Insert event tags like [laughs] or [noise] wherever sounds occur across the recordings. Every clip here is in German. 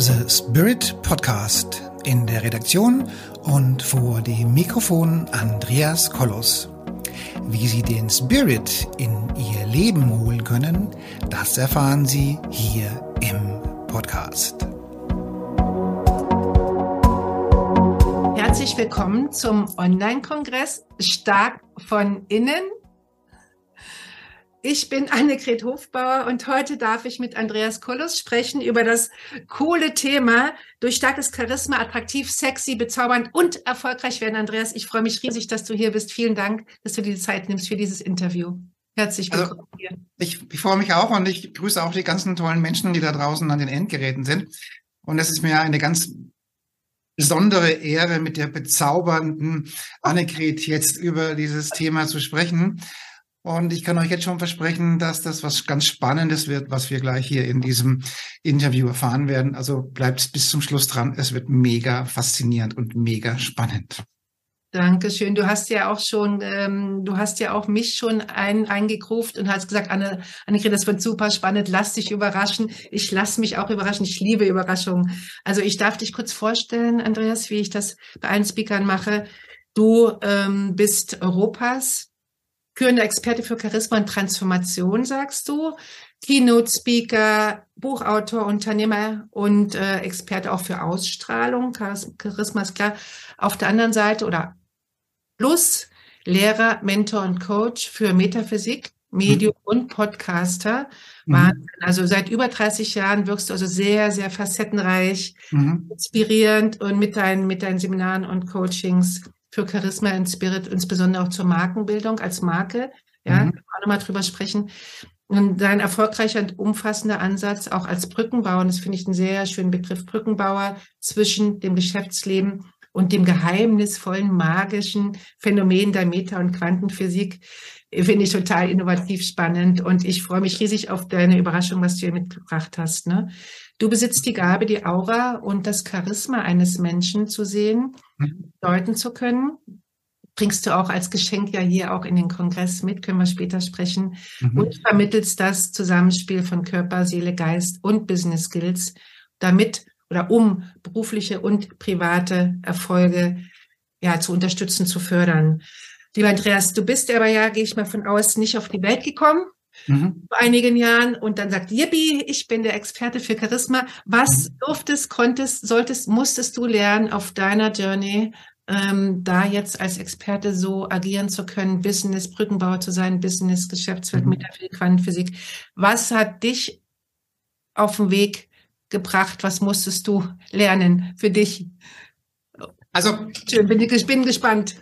The Spirit Podcast. In der Redaktion und vor dem Mikrofon Andreas Kollos. Wie Sie den Spirit in Ihr Leben holen können, das erfahren Sie hier im Podcast. Herzlich willkommen zum Online-Kongress Stark von innen ich bin Annegret Hofbauer und heute darf ich mit Andreas Kollos sprechen über das coole Thema durch starkes Charisma attraktiv, sexy, bezaubernd und erfolgreich werden. Andreas, ich freue mich riesig, dass du hier bist. Vielen Dank, dass du dir die Zeit nimmst für dieses Interview. Herzlich also, willkommen also, hier. Ich, ich freue mich auch und ich grüße auch die ganzen tollen Menschen, die da draußen an den Endgeräten sind. Und es ist mir eine ganz besondere Ehre, mit der bezaubernden Annegret jetzt über dieses Thema zu sprechen. Und ich kann euch jetzt schon versprechen, dass das was ganz Spannendes wird, was wir gleich hier in diesem Interview erfahren werden. Also bleibt bis zum Schluss dran. Es wird mega faszinierend und mega spannend. Dankeschön. Du hast ja auch schon, ähm, du hast ja auch mich schon ein, eingegruft und hast gesagt, Anne, Annegret, das wird super spannend. Lass dich überraschen. Ich lasse mich auch überraschen. Ich liebe Überraschungen. Also ich darf dich kurz vorstellen, Andreas, wie ich das bei allen Speakern mache. Du ähm, bist Europas führender Experte für Charisma und Transformation, sagst du. Keynote-Speaker, Buchautor, Unternehmer und äh, Experte auch für Ausstrahlung. Charisma ist klar. Auf der anderen Seite oder plus Lehrer, Mentor und Coach für Metaphysik, Medium mhm. und Podcaster. Mhm. Also seit über 30 Jahren wirkst du also sehr, sehr facettenreich, mhm. inspirierend und mit deinen, mit deinen Seminaren und Coachings für Charisma und Spirit, insbesondere auch zur Markenbildung als Marke. Ja, mhm. auch nochmal drüber sprechen. Und dein erfolgreicher und umfassender Ansatz auch als Brückenbauer, und das finde ich einen sehr schönen Begriff, Brückenbauer zwischen dem Geschäftsleben und dem geheimnisvollen, magischen Phänomen der Meta- und Quantenphysik, finde ich total innovativ spannend. Und ich freue mich riesig auf deine Überraschung, was du hier mitgebracht hast. Ne? Du besitzt die Gabe, die Aura und das Charisma eines Menschen zu sehen, mhm. deuten zu können. Bringst du auch als Geschenk ja hier auch in den Kongress mit, können wir später sprechen. Mhm. Und vermittelst das Zusammenspiel von Körper, Seele, Geist und Business Skills, damit oder um berufliche und private Erfolge ja zu unterstützen, zu fördern. Lieber Andreas, du bist aber ja, gehe ich mal von aus, nicht auf die Welt gekommen, mhm. vor einigen Jahren und dann sagt, Yippie, ich bin der Experte für Charisma. Was mhm. durftest, konntest, solltest, musstest du lernen auf deiner Journey, ähm, da jetzt als Experte so agieren zu können, Business, Brückenbauer zu sein, Business, Geschäftswelt, mhm. Metaphysik, Quantenphysik. Was hat dich auf den Weg gebracht? Was musstest du lernen für dich? Also, schön, bin, ich bin gespannt.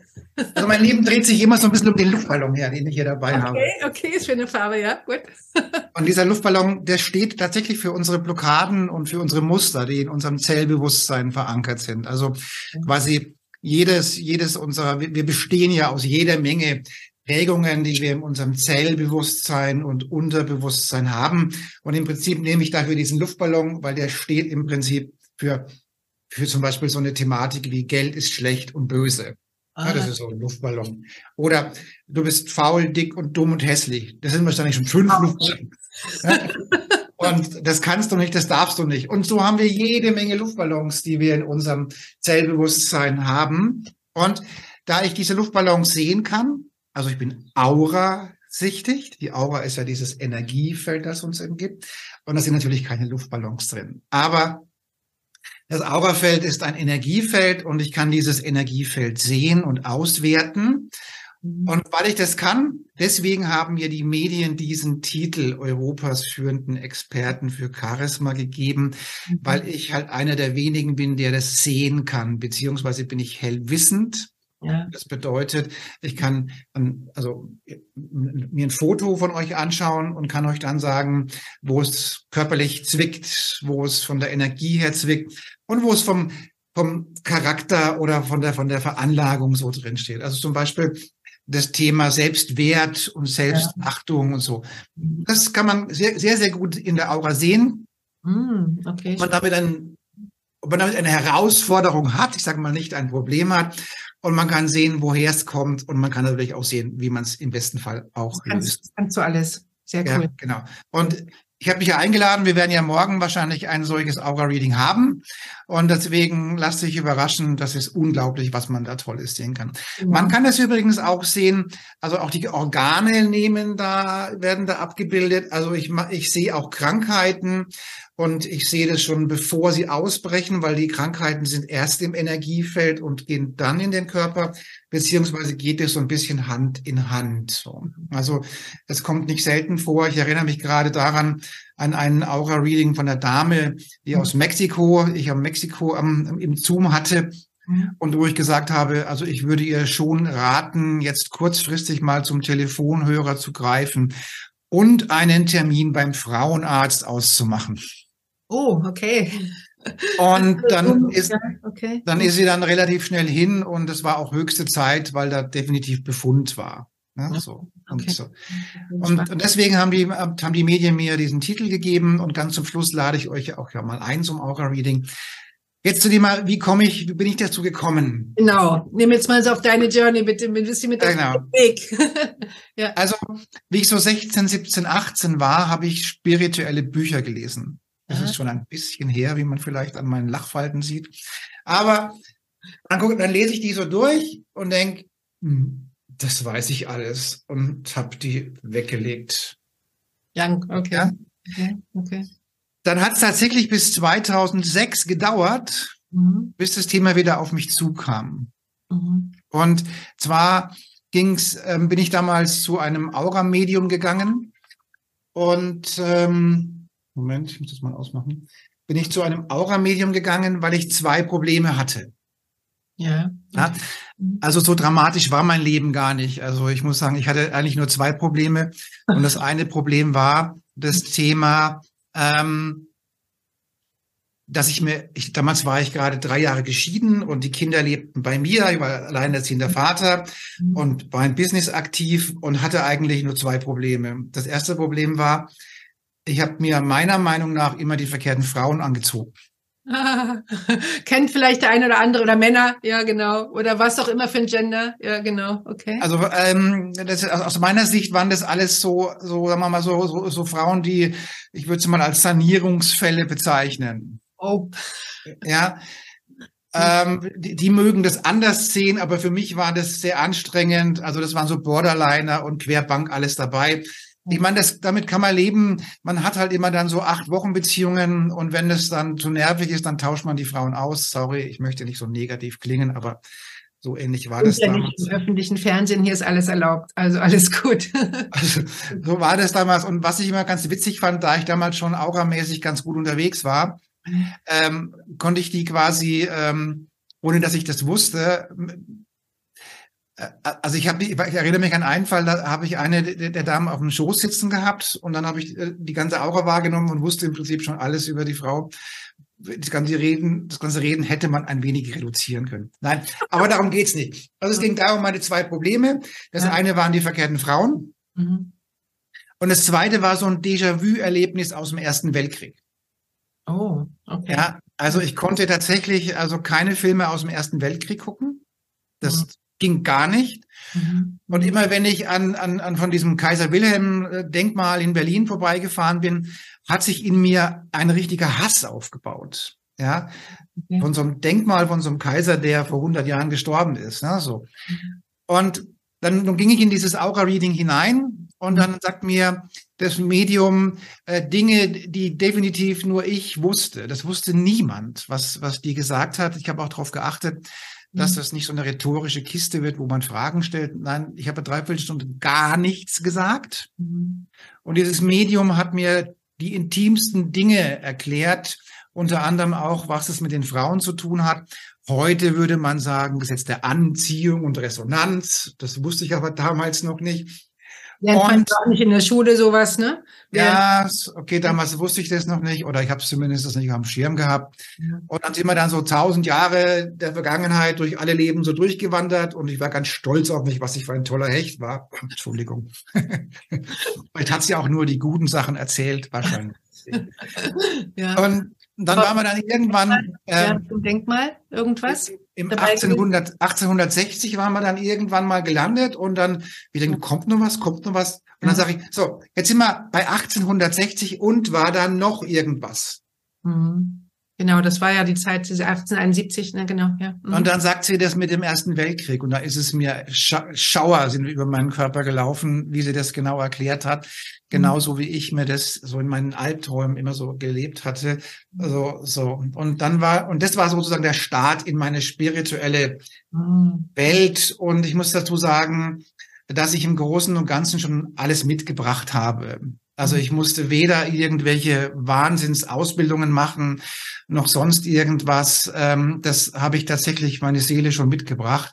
Also mein Leben dreht sich immer so ein bisschen um den Luftballon her, den ich hier dabei okay, habe. Okay, okay, ist schöne Farbe, ja, gut. [laughs] Und dieser Luftballon, der steht tatsächlich für unsere Blockaden und für unsere Muster, die in unserem Zellbewusstsein verankert sind. Also quasi jedes, jedes unserer, wir bestehen ja aus jeder Menge Prägungen, die wir in unserem Zellbewusstsein und Unterbewusstsein haben. Und im Prinzip nehme ich dafür diesen Luftballon, weil der steht im Prinzip für, für zum Beispiel so eine Thematik wie Geld ist schlecht und böse. Ah. Ja, das ist so ein Luftballon. Oder du bist faul, dick und dumm und hässlich. Das sind wahrscheinlich schon fünf oh. Luftballons. Ja? Und das kannst du nicht, das darfst du nicht. Und so haben wir jede Menge Luftballons, die wir in unserem Zellbewusstsein haben. Und da ich diese Luftballons sehen kann, also ich bin aura-sichtig, die Aura ist ja dieses Energiefeld, das uns umgibt. Und da sind natürlich keine Luftballons drin. Aber das Aurafeld ist ein Energiefeld und ich kann dieses Energiefeld sehen und auswerten. Mhm. Und weil ich das kann, deswegen haben mir die Medien diesen Titel Europas führenden Experten für Charisma gegeben, mhm. weil ich halt einer der wenigen bin, der das sehen kann, beziehungsweise bin ich hellwissend. Ja. Das bedeutet, ich kann also mir ein Foto von euch anschauen und kann euch dann sagen, wo es körperlich zwickt, wo es von der Energie her zwickt und wo es vom vom Charakter oder von der von der Veranlagung so drin steht. Also zum Beispiel das Thema Selbstwert und Selbstachtung ja. und so. Das kann man sehr sehr sehr gut in der Aura sehen. Mm, okay. Man damit ein ob man damit eine Herausforderung hat, ich sage mal nicht ein Problem hat, und man kann sehen, woher es kommt und man kann natürlich auch sehen, wie man es im besten Fall auch das kannst, löst. Kannst du alles. Sehr cool. Ja, genau. Und ich habe mich ja eingeladen. Wir werden ja morgen wahrscheinlich ein solches Aura-Reading haben. Und deswegen lasst sich überraschen. Das ist unglaublich, was man da Tolles sehen kann. Ja. Man kann das übrigens auch sehen. Also auch die Organe nehmen da, werden da abgebildet. Also ich, ich sehe auch Krankheiten und ich sehe das schon, bevor sie ausbrechen, weil die Krankheiten sind erst im Energiefeld und gehen dann in den Körper, beziehungsweise geht es so ein bisschen Hand in Hand. So. Also es kommt nicht selten vor. Ich erinnere mich gerade daran, an einen Aura-Reading von der Dame, die aus Mexiko, ich am Mexiko am, im Zoom hatte, mhm. und wo ich gesagt habe, also ich würde ihr schon raten, jetzt kurzfristig mal zum Telefonhörer zu greifen und einen Termin beim Frauenarzt auszumachen. Oh, okay. Und dann ist, okay. dann ist sie dann relativ schnell hin und es war auch höchste Zeit, weil da definitiv Befund war. Ne? So. Und, okay. so. Und, und, deswegen haben die, haben die Medien mir diesen Titel gegeben und ganz zum Schluss lade ich euch auch ja mal ein zum Aura-Reading. Jetzt zu dem mal, wie komme ich, wie bin ich dazu gekommen? Genau, nimm jetzt mal so auf deine Journey bitte, ein bisschen mit genau. Weg. [laughs] ja. Also, wie ich so 16, 17, 18 war, habe ich spirituelle Bücher gelesen. Das ist schon ein bisschen her, wie man vielleicht an meinen Lachfalten sieht. Aber dann, guck, dann lese ich die so durch und denke, hm, das weiß ich alles und habe die weggelegt. Ja, okay. Ja? okay, okay. Dann hat es tatsächlich bis 2006 gedauert, mhm. bis das Thema wieder auf mich zukam. Mhm. Und zwar ging's, ähm, bin ich damals zu einem Aura-Medium gegangen und ähm, Moment, ich muss das mal ausmachen, bin ich zu einem Aura-Medium gegangen, weil ich zwei Probleme hatte. Ja. ja. Also so dramatisch war mein Leben gar nicht. Also ich muss sagen, ich hatte eigentlich nur zwei Probleme. Und das eine Problem war das Thema, ähm, dass ich mir, ich, damals war ich gerade drei Jahre geschieden und die Kinder lebten bei mir, ich war alleinerziehender Vater mhm. und war im Business aktiv und hatte eigentlich nur zwei Probleme. Das erste Problem war, ich habe mir meiner Meinung nach immer die verkehrten Frauen angezogen. Ah, [laughs] kennt vielleicht der eine oder andere oder Männer, ja genau, oder was auch immer für ein Gender, ja genau, okay. Also ähm, das, aus meiner Sicht waren das alles so, so sagen wir mal so, so, so Frauen, die ich würde sie mal als Sanierungsfälle bezeichnen. Oh. Ja, ähm, die, die mögen das anders sehen, aber für mich war das sehr anstrengend. Also das waren so Borderliner und Querbank alles dabei. Ich meine, das, damit kann man leben. Man hat halt immer dann so acht Wochen Beziehungen und wenn es dann zu nervig ist, dann tauscht man die Frauen aus. Sorry, ich möchte nicht so negativ klingen, aber so ähnlich war das ja damals. Nicht Im öffentlichen Fernsehen hier ist alles erlaubt, also alles gut. [laughs] Also, so war das damals. Und was ich immer ganz witzig fand, da ich damals schon auramäßig ganz gut unterwegs war, ähm, konnte ich die quasi, ähm, ohne dass ich das wusste, also ich habe, ich erinnere mich an einen Fall, da habe ich eine der Damen auf dem Schoß sitzen gehabt und dann habe ich äh, die ganze Aura wahrgenommen und wusste im Prinzip schon alles über die Frau. Das ganze Reden, das ganze Reden hätte man ein wenig reduzieren können. Nein, aber darum geht's nicht. Also es ging darum, meine zwei Probleme. Das ja. eine waren die verkehrten Frauen. Mhm. Und das zweite war so ein Déjà-vu-Erlebnis aus dem Ersten Weltkrieg. Oh, okay. Ja, also ich konnte tatsächlich also keine Filme aus dem Ersten Weltkrieg gucken. Das mhm ging gar nicht. Mhm. Und immer wenn ich an, an, an von diesem Kaiser Wilhelm äh, Denkmal in Berlin vorbeigefahren bin, hat sich in mir ein richtiger Hass aufgebaut. Ja, okay. von so einem Denkmal von so einem Kaiser, der vor 100 Jahren gestorben ist. Ne, so. Mhm. Und dann, dann ging ich in dieses Aura-Reading hinein und dann sagt mir das Medium äh, Dinge, die definitiv nur ich wusste. Das wusste niemand, was, was die gesagt hat. Ich habe auch darauf geachtet, dass mhm. das nicht so eine rhetorische Kiste wird, wo man Fragen stellt. Nein, ich habe dreiviertel Stunde gar nichts gesagt. Mhm. Und dieses Medium hat mir die intimsten Dinge erklärt, unter anderem auch, was es mit den Frauen zu tun hat. Heute würde man sagen, Gesetz der Anziehung und Resonanz. Das wusste ich aber damals noch nicht. Lernt man auch nicht in der Schule sowas, ne? Ja, okay, damals wusste ich das noch nicht oder ich habe es zumindest nicht am Schirm gehabt. Ja. Und dann sind wir dann so tausend Jahre der Vergangenheit durch alle Leben so durchgewandert und ich war ganz stolz auf mich, was ich für ein toller Hecht war. Entschuldigung. Vielleicht hat sie ja auch nur die guten Sachen erzählt, wahrscheinlich. [laughs] ja. Und dann Aber waren wir dann irgendwann. Ja, ähm, Denkmal, irgendwas? Im 1800, 1860 waren wir dann irgendwann mal gelandet und dann, wir denken, kommt noch was, kommt noch was. Und dann sage ich, so, jetzt sind wir bei 1860 und war da noch irgendwas. Mhm. Genau, das war ja die Zeit, diese 1871, ne, genau, ja. Mhm. Und dann sagt sie das mit dem Ersten Weltkrieg und da ist es mir Scha Schauer sind über meinen Körper gelaufen, wie sie das genau erklärt hat. Genauso wie ich mir das so in meinen Albträumen immer so gelebt hatte. Also, so. Und dann war, und das war sozusagen der Start in meine spirituelle mhm. Welt. Und ich muss dazu sagen, dass ich im Großen und Ganzen schon alles mitgebracht habe. Also ich musste weder irgendwelche Wahnsinnsausbildungen machen, noch sonst irgendwas. Ähm, das habe ich tatsächlich meine Seele schon mitgebracht.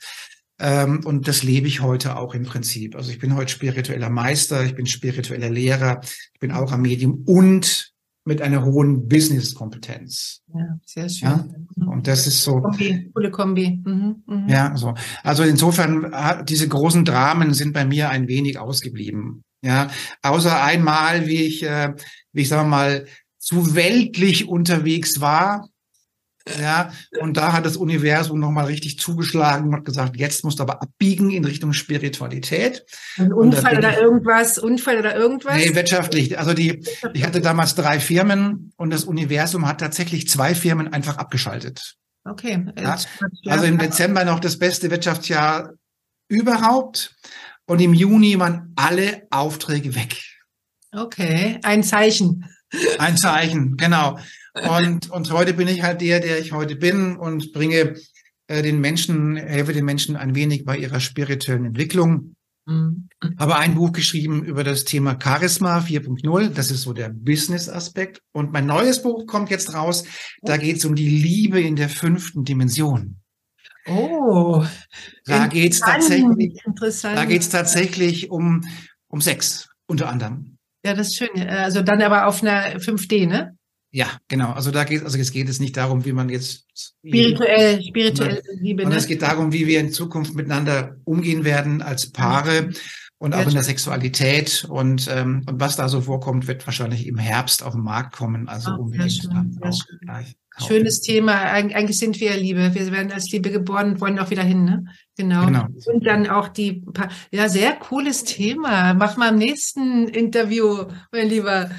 Ähm, und das lebe ich heute auch im Prinzip. Also ich bin heute spiritueller Meister, ich bin spiritueller Lehrer, ich bin auch am Medium und mit einer hohen Business-Kompetenz. Ja, sehr schön. Ja? Und das ist so. Kombi, coole Kombi. Mhm, mh. Ja, so. Also insofern, diese großen Dramen sind bei mir ein wenig ausgeblieben. Ja, außer einmal, wie ich, äh, wie ich sage mal, zu weltlich unterwegs war. Ja, und da hat das Universum nochmal richtig zugeschlagen und hat gesagt, jetzt musst du aber abbiegen in Richtung Spiritualität. Ein Unfall oder irgendwas, Unfall oder irgendwas? Nee, wirtschaftlich. Also die, ich hatte damals drei Firmen und das Universum hat tatsächlich zwei Firmen einfach abgeschaltet. Okay. Ja, also im Dezember noch das beste Wirtschaftsjahr überhaupt. Und im Juni waren alle Aufträge weg. Okay, ein Zeichen. Ein Zeichen, genau. Und, und heute bin ich halt der, der ich heute bin und bringe äh, den Menschen, helfe den Menschen ein wenig bei ihrer spirituellen Entwicklung. Mhm. Habe ein Buch geschrieben über das Thema Charisma 4.0. Das ist so der Business-Aspekt. Und mein neues Buch kommt jetzt raus. Da geht es um die Liebe in der fünften Dimension. Oh, da geht's tatsächlich, da geht's tatsächlich um, um Sex, unter anderem. Ja, das ist schön. Also dann aber auf einer 5D, ne? Ja, genau. Also da geht, also es geht jetzt nicht darum, wie man jetzt spirituell, spirituell Liebe, ne? es geht darum, wie wir in Zukunft miteinander umgehen werden als Paare. Mhm und auch in der Sexualität und, ähm, und was da so vorkommt, wird wahrscheinlich im Herbst auf den Markt kommen. Also oh, unbedingt dann auch gleich. Schönes Thema. Eig eigentlich sind wir ja Liebe. Wir werden als Liebe geboren und wollen auch wieder hin, ne? Genau. genau. Und dann auch die, ja, sehr cooles Thema. Mach mal im nächsten Interview, mein Lieber.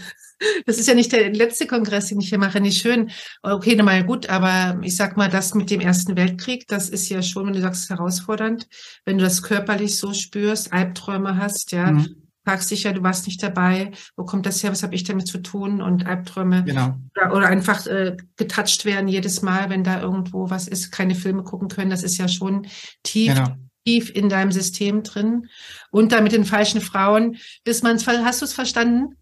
Das ist ja nicht der letzte Kongress, den ich hier mache, nicht schön. Okay, mal gut, aber ich sag mal, das mit dem Ersten Weltkrieg, das ist ja schon, wenn du sagst, herausfordernd, wenn du das körperlich so spürst, Albträume hast, ja. Mhm fragst dich ja, du warst nicht dabei, wo kommt das her, was habe ich damit zu tun und Albträume genau. oder, oder einfach äh, getoucht werden jedes Mal, wenn da irgendwo was ist, keine Filme gucken können, das ist ja schon tief, genau. tief in deinem System drin und dann mit den falschen Frauen, bis man es, hast du es verstanden?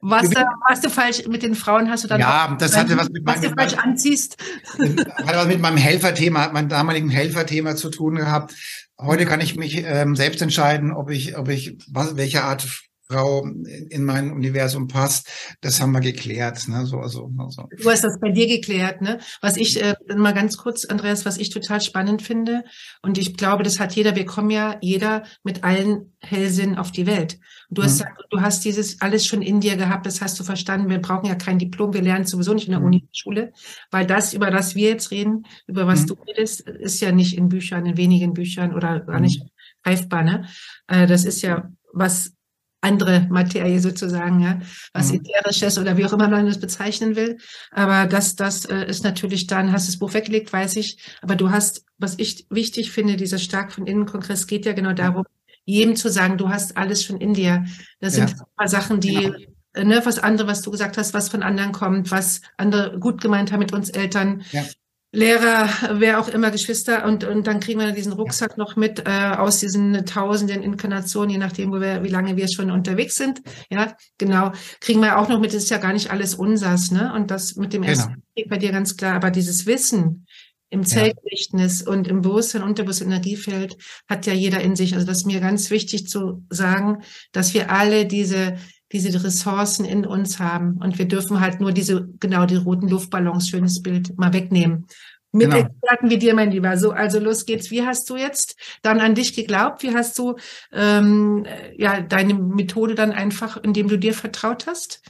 Was, da, was du falsch mit den Frauen hast du dann Ja, das hatte was mit was meinem, du falsch anziehst. [laughs] Hat was mit meinem Helferthema, meinem damaligen Helferthema zu tun gehabt. Heute kann ich mich ähm, selbst entscheiden, ob ich, ob ich, was, welche Art Frau in mein Universum passt, das haben wir geklärt. Ne? So, also, so. Du hast das bei dir geklärt, ne? Was ich äh, mal ganz kurz, Andreas, was ich total spannend finde und ich glaube, das hat jeder. Wir kommen ja jeder mit allen Hellsinn auf die Welt. Du hast, mhm. du hast dieses alles schon in dir gehabt. Das hast du verstanden. Wir brauchen ja kein Diplom. Wir lernen sowieso nicht in der mhm. Unischule, weil das, über das wir jetzt reden, über was mhm. du redest, ist ja nicht in Büchern, in wenigen Büchern oder gar nicht mhm. greifbar. Ne? Äh, das ist ja was andere Materie sozusagen, ja, was mhm. ätherisches oder wie auch immer man das bezeichnen will. Aber das, das äh, ist natürlich dann, hast das Buch weggelegt, weiß ich. Aber du hast, was ich wichtig finde, dieser stark von innen Kongress geht ja genau darum, jedem zu sagen, du hast alles schon in dir. Das sind ein paar Sachen, die, genau. Äh, ne, was andere, was du gesagt hast, was von anderen kommt, was andere gut gemeint haben mit uns Eltern. Ja. Lehrer, wer auch immer, Geschwister und, und dann kriegen wir diesen Rucksack ja. noch mit äh, aus diesen tausenden Inkarnationen, je nachdem, wo wir, wie lange wir schon unterwegs sind. Ja, genau. Kriegen wir auch noch mit, das ist ja gar nicht alles unsers, ne? Und das mit dem genau. ersten Krieg bei dir ganz klar. Aber dieses Wissen im Zellgedächtnis ja. und im Bewusstsein, Unterbewusstsein, Energiefeld hat ja jeder in sich. Also das ist mir ganz wichtig zu sagen, dass wir alle diese diese Ressourcen in uns haben. Und wir dürfen halt nur diese, genau, die roten Luftballons, schönes Bild, mal wegnehmen. Mit genau. Experten wie dir, mein Lieber. So, also los geht's. Wie hast du jetzt dann an dich geglaubt? Wie hast du ähm, ja deine Methode dann einfach, indem du dir vertraut hast?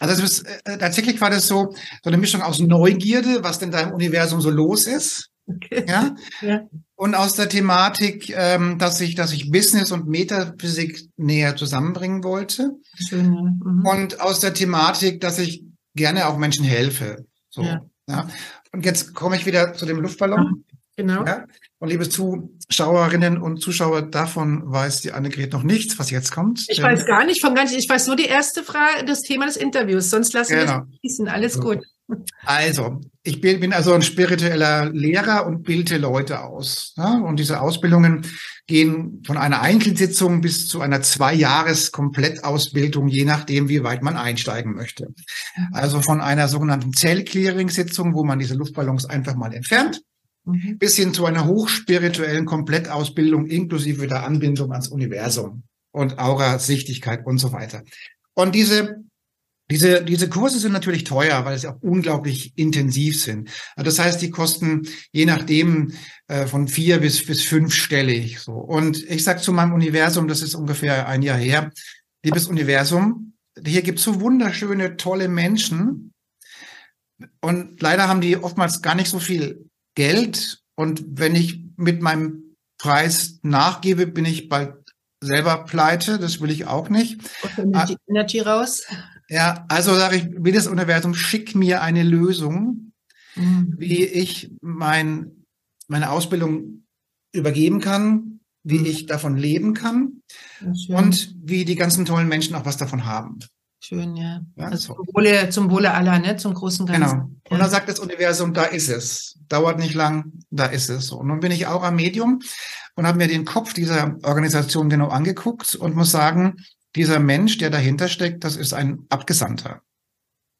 Also das ist, äh, tatsächlich war das so so eine Mischung aus Neugierde, was denn da im Universum so los ist. Okay. Ja? ja? Und aus der Thematik, ähm, dass ich, dass ich Business und Metaphysik näher zusammenbringen wollte. Schön, ja. Mhm. Und aus der Thematik, dass ich gerne auch Menschen helfe. So, ja. ja. Und jetzt komme ich wieder zu dem Luftballon. Genau. Ja? Und liebe Zuschauerinnen und Zuschauer, davon weiß die Annegret noch nichts, was jetzt kommt. Ich weiß gar nicht von gar nicht. Ich weiß nur die erste Frage, das Thema des Interviews. Sonst lassen genau. wir es fließen. Alles so. gut. Also, ich bin, also ein spiritueller Lehrer und bilde Leute aus. Ja? Und diese Ausbildungen gehen von einer Einzelsitzung bis zu einer Zwei-Jahres-Komplettausbildung, je nachdem, wie weit man einsteigen möchte. Also von einer sogenannten Zell-Clearing-Sitzung, wo man diese Luftballons einfach mal entfernt, mhm. bis hin zu einer hochspirituellen Komplettausbildung inklusive der Anbindung ans Universum und Aura-Sichtigkeit und so weiter. Und diese diese, diese Kurse sind natürlich teuer, weil sie auch unglaublich intensiv sind. Das heißt, die kosten je nachdem äh, von vier bis, bis fünfstellig. So. Und ich sage zu meinem Universum, das ist ungefähr ein Jahr her, liebes Universum, hier gibt's so wunderschöne, tolle Menschen. Und leider haben die oftmals gar nicht so viel Geld. Und wenn ich mit meinem Preis nachgebe, bin ich bald selber pleite. Das will ich auch nicht. Und die Energy raus. Ja, also sage ich, wie das Universum, schick mir eine Lösung, mhm. wie ich mein, meine Ausbildung übergeben kann, wie mhm. ich davon leben kann und wie die ganzen tollen Menschen auch was davon haben. Schön, ja. ja also zum, Wohle, zum Wohle aller, ne? zum großen Ganzen. Genau. Und dann sagt das Universum, da ist es. Dauert nicht lang, da ist es. Und nun bin ich auch am Medium und habe mir den Kopf dieser Organisation genau angeguckt und muss sagen, dieser Mensch, der dahinter steckt, das ist ein Abgesandter.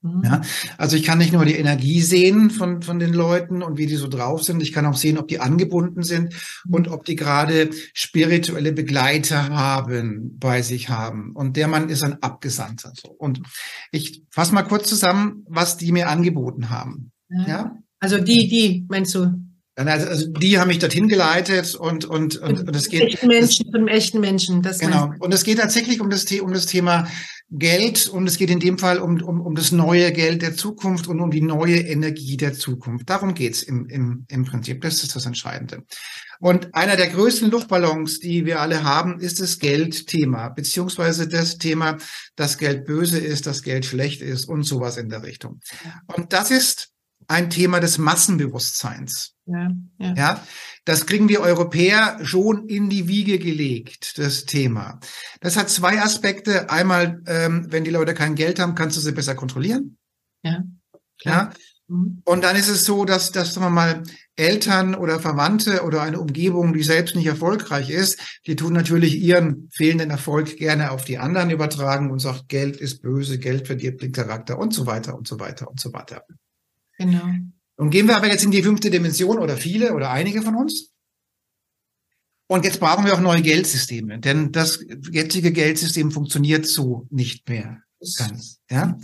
Mhm. Ja, also ich kann nicht nur die Energie sehen von, von den Leuten und wie die so drauf sind. Ich kann auch sehen, ob die angebunden sind und ob die gerade spirituelle Begleiter haben, bei sich haben. Und der Mann ist ein Abgesandter. Und ich fasse mal kurz zusammen, was die mir angeboten haben. Ja. ja? Also die, die, meinst du? Also, also die haben mich dorthin geleitet und und und, und es geht echten Menschen, von echten Menschen. Das genau. Und es geht tatsächlich um das um das Thema Geld und es geht in dem Fall um um um das neue Geld der Zukunft und um die neue Energie der Zukunft. Darum geht's im im im Prinzip. Das ist das Entscheidende. Und einer der größten Luftballons, die wir alle haben, ist das Geldthema, beziehungsweise das Thema, dass Geld böse ist, dass Geld schlecht ist und sowas in der Richtung. Und das ist ein Thema des Massenbewusstseins. Ja, ja. ja, das kriegen wir Europäer schon in die Wiege gelegt, das Thema. Das hat zwei Aspekte. Einmal, ähm, wenn die Leute kein Geld haben, kannst du sie besser kontrollieren. Ja. Klar. Ja. Mhm. Und dann ist es so, dass, dass sagen wir mal, Eltern oder Verwandte oder eine Umgebung, die selbst nicht erfolgreich ist, die tun natürlich ihren fehlenden Erfolg gerne auf die anderen übertragen und sagt, Geld ist böse, Geld verdirbt den Charakter und so weiter und so weiter und so weiter. Genau. Und gehen wir aber jetzt in die fünfte Dimension oder viele oder einige von uns. Und jetzt brauchen wir auch neue Geldsysteme, denn das jetzige Geldsystem funktioniert so nicht mehr ganz. Ja?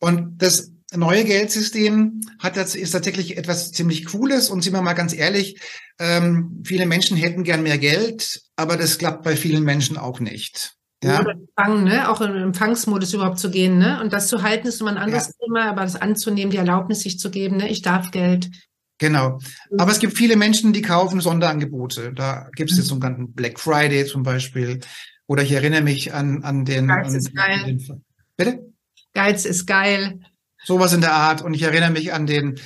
Und das neue Geldsystem hat ist tatsächlich etwas ziemlich Cooles und sind wir mal ganz ehrlich, ähm, viele Menschen hätten gern mehr Geld, aber das klappt bei vielen Menschen auch nicht. Ja. Oder Empfang, ne? auch im Empfangsmodus überhaupt zu gehen. Ne? Und das zu halten ist immer ein anderes ja. Thema, aber das anzunehmen, die Erlaubnis sich zu geben, ne? ich darf Geld. Genau. Aber es gibt viele Menschen, die kaufen Sonderangebote. Da gibt es jetzt mhm. sogenannten Black Friday zum Beispiel. Oder ich erinnere mich an, an den. Geiz an, ist geil. Den, bitte? Geiz ist geil. Sowas in der Art. Und ich erinnere mich an den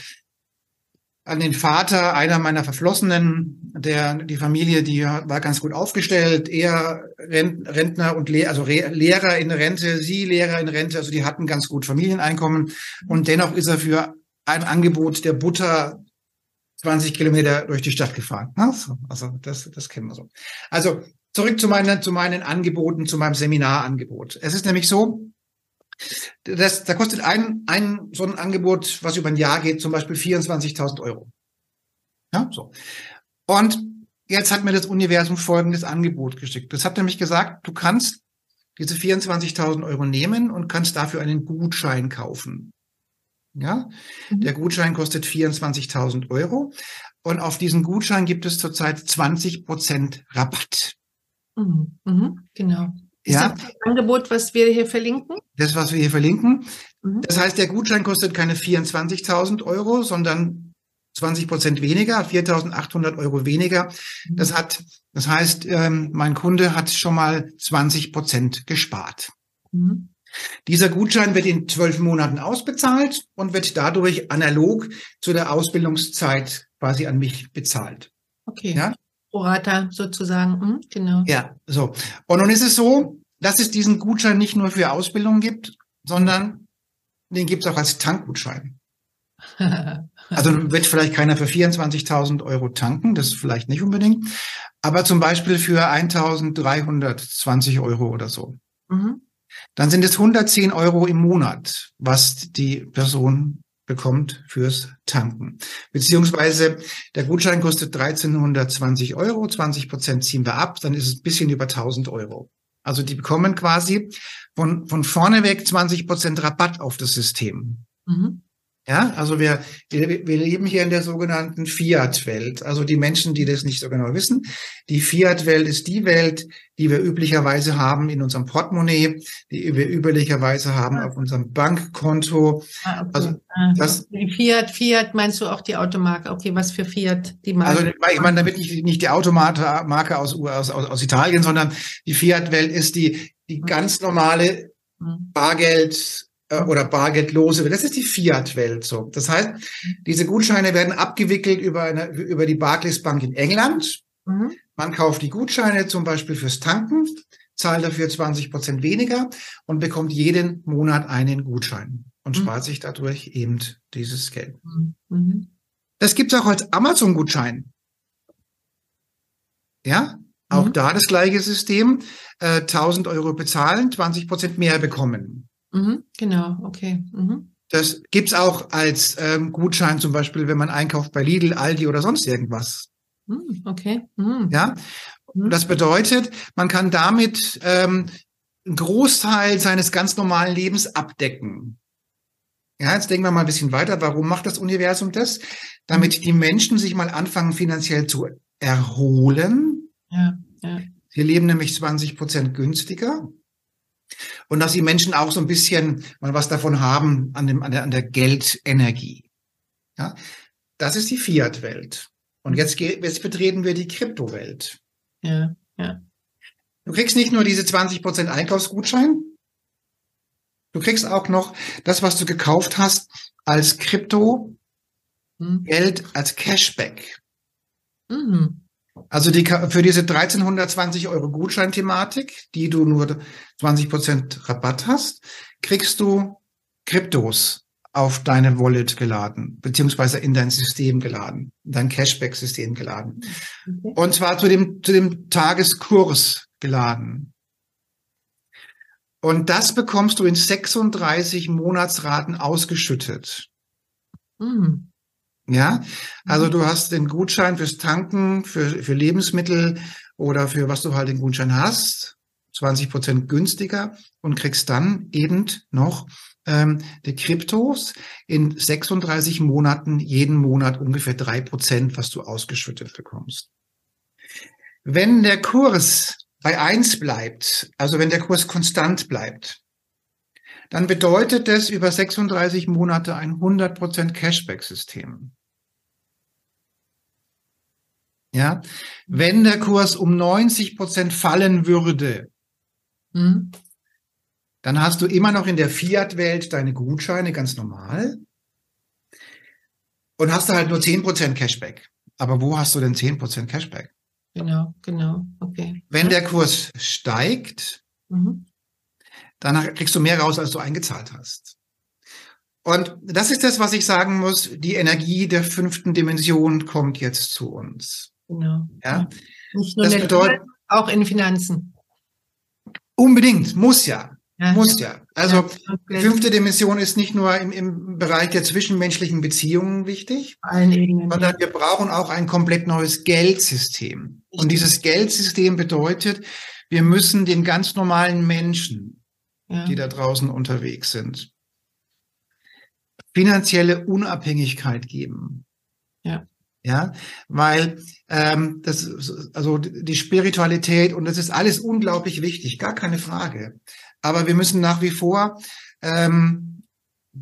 an den Vater einer meiner Verflossenen, der die Familie, die war ganz gut aufgestellt, er Rentner und Le also Re Lehrer in Rente, sie Lehrer in Rente, also die hatten ganz gut Familieneinkommen und dennoch ist er für ein Angebot der Butter 20 Kilometer durch die Stadt gefahren. Also das, das kennen wir so. Also zurück zu meinen, zu meinen Angeboten, zu meinem Seminarangebot. Es ist nämlich so, das, da kostet ein, ein so ein Angebot, was über ein Jahr geht, zum Beispiel 24.000 Euro. Ja, so. Und jetzt hat mir das Universum folgendes Angebot geschickt. Das hat nämlich gesagt, du kannst diese 24.000 Euro nehmen und kannst dafür einen Gutschein kaufen. Ja, mhm. der Gutschein kostet 24.000 Euro und auf diesen Gutschein gibt es zurzeit 20 Prozent Rabatt. Mhm. Mhm. Genau. Ist ja. das Angebot, was wir hier verlinken? Das, was wir hier verlinken. Mhm. Das heißt, der Gutschein kostet keine 24.000 Euro, sondern 20 Prozent weniger, 4.800 Euro weniger. Das hat, das heißt, ähm, mein Kunde hat schon mal 20 Prozent gespart. Mhm. Dieser Gutschein wird in zwölf Monaten ausbezahlt und wird dadurch analog zu der Ausbildungszeit quasi an mich bezahlt. Okay. Ja? Prorata sozusagen, mhm, genau. Ja, so. Und nun ist es so, dass es diesen Gutschein nicht nur für Ausbildung gibt, sondern den gibt es auch als Tankgutschein. [laughs] also wird vielleicht keiner für 24.000 Euro tanken, das vielleicht nicht unbedingt, aber zum Beispiel für 1.320 Euro oder so. Mhm. Dann sind es 110 Euro im Monat, was die Person bekommt fürs Tanken. Beziehungsweise der Gutschein kostet 1320 Euro, 20 Prozent ziehen wir ab, dann ist es ein bisschen über 1000 Euro. Also die bekommen quasi von, von vorne weg 20 Prozent Rabatt auf das System. Mhm. Ja, also wir, wir, wir leben hier in der sogenannten Fiat-Welt. Also die Menschen, die das nicht so genau wissen, die Fiat-Welt ist die Welt, die wir üblicherweise haben in unserem Portemonnaie, die wir üblicherweise haben auf unserem Bankkonto. Ah, okay. Also ah, das, Fiat, Fiat meinst du auch die Automarke? Okay, was für Fiat die Marke? Also ich meine damit nicht, nicht die Automarke aus, aus, aus Italien, sondern die Fiat-Welt ist die, die hm. ganz normale hm. Bargeld äh, oder bargeldlose. Das ist die Fiat-Welt so. Das heißt, diese Gutscheine werden abgewickelt über, eine, über die Barclays Bank in England. Mhm. Man kauft die Gutscheine zum Beispiel fürs Tanken, zahlt dafür 20 Prozent weniger und bekommt jeden Monat einen Gutschein und mhm. spart sich dadurch eben dieses Geld. Mhm. Das gibt's auch als Amazon-Gutschein. Ja, auch mhm. da das gleiche System. Äh, 1000 Euro bezahlen, 20 Prozent mehr bekommen. Mhm, genau, okay. Mhm. Das gibt's auch als ähm, Gutschein, zum Beispiel, wenn man einkauft bei Lidl, Aldi oder sonst irgendwas. Mhm, okay. Mhm. Ja, mhm. das bedeutet, man kann damit ähm, einen Großteil seines ganz normalen Lebens abdecken. Ja, jetzt denken wir mal ein bisschen weiter. Warum macht das Universum das? Damit mhm. die Menschen sich mal anfangen, finanziell zu erholen. Ja, ja. Sie leben nämlich 20 Prozent günstiger. Und dass die Menschen auch so ein bisschen mal was davon haben an, dem, an, der, an der Geldenergie. Ja, das ist die Fiat-Welt. Und jetzt, jetzt betreten wir die Kryptowelt. Ja, ja. Du kriegst nicht nur diese 20% Einkaufsgutschein, du kriegst auch noch das, was du gekauft hast, als Krypto. Geld, als Cashback. Mhm. Also die, für diese 1320 Euro Gutscheinthematik, die du nur 20 Prozent Rabatt hast, kriegst du Kryptos auf deine Wallet geladen, beziehungsweise in dein System geladen, dein Cashback-System geladen. Okay. Und zwar zu dem, zu dem Tageskurs geladen. Und das bekommst du in 36 Monatsraten ausgeschüttet. Mhm. Ja, also mhm. du hast den Gutschein fürs Tanken, für, für Lebensmittel oder für was du halt den Gutschein hast, 20 Prozent günstiger und kriegst dann eben noch ähm, die Kryptos in 36 Monaten, jeden Monat ungefähr drei Prozent, was du ausgeschüttet bekommst. Wenn der Kurs bei eins bleibt, also wenn der Kurs konstant bleibt, dann bedeutet das über 36 Monate ein 100% Cashback-System. Ja, wenn der Kurs um 90 Prozent fallen würde, mhm. dann hast du immer noch in der Fiat-Welt deine Gutscheine ganz normal und hast du halt nur 10 Prozent Cashback. Aber wo hast du denn 10 Prozent Cashback? Genau, genau, okay. Wenn der Kurs steigt, mhm. dann kriegst du mehr raus, als du eingezahlt hast. Und das ist das, was ich sagen muss. Die Energie der fünften Dimension kommt jetzt zu uns. Genau. Ja. Nicht nur das bedeutet, auch in Finanzen. Unbedingt, muss ja. ja muss ja. Also ja, fünfte Dimension ist nicht nur im, im Bereich der zwischenmenschlichen Beziehungen wichtig, Ebenen, sondern wir brauchen auch ein komplett neues Geldsystem. Und dieses Geldsystem bedeutet, wir müssen den ganz normalen Menschen, ja. die da draußen unterwegs sind, finanzielle Unabhängigkeit geben. Ja. Ja, weil ähm, das also die Spiritualität und das ist alles unglaublich wichtig, gar keine Frage. Aber wir müssen nach wie vor ähm,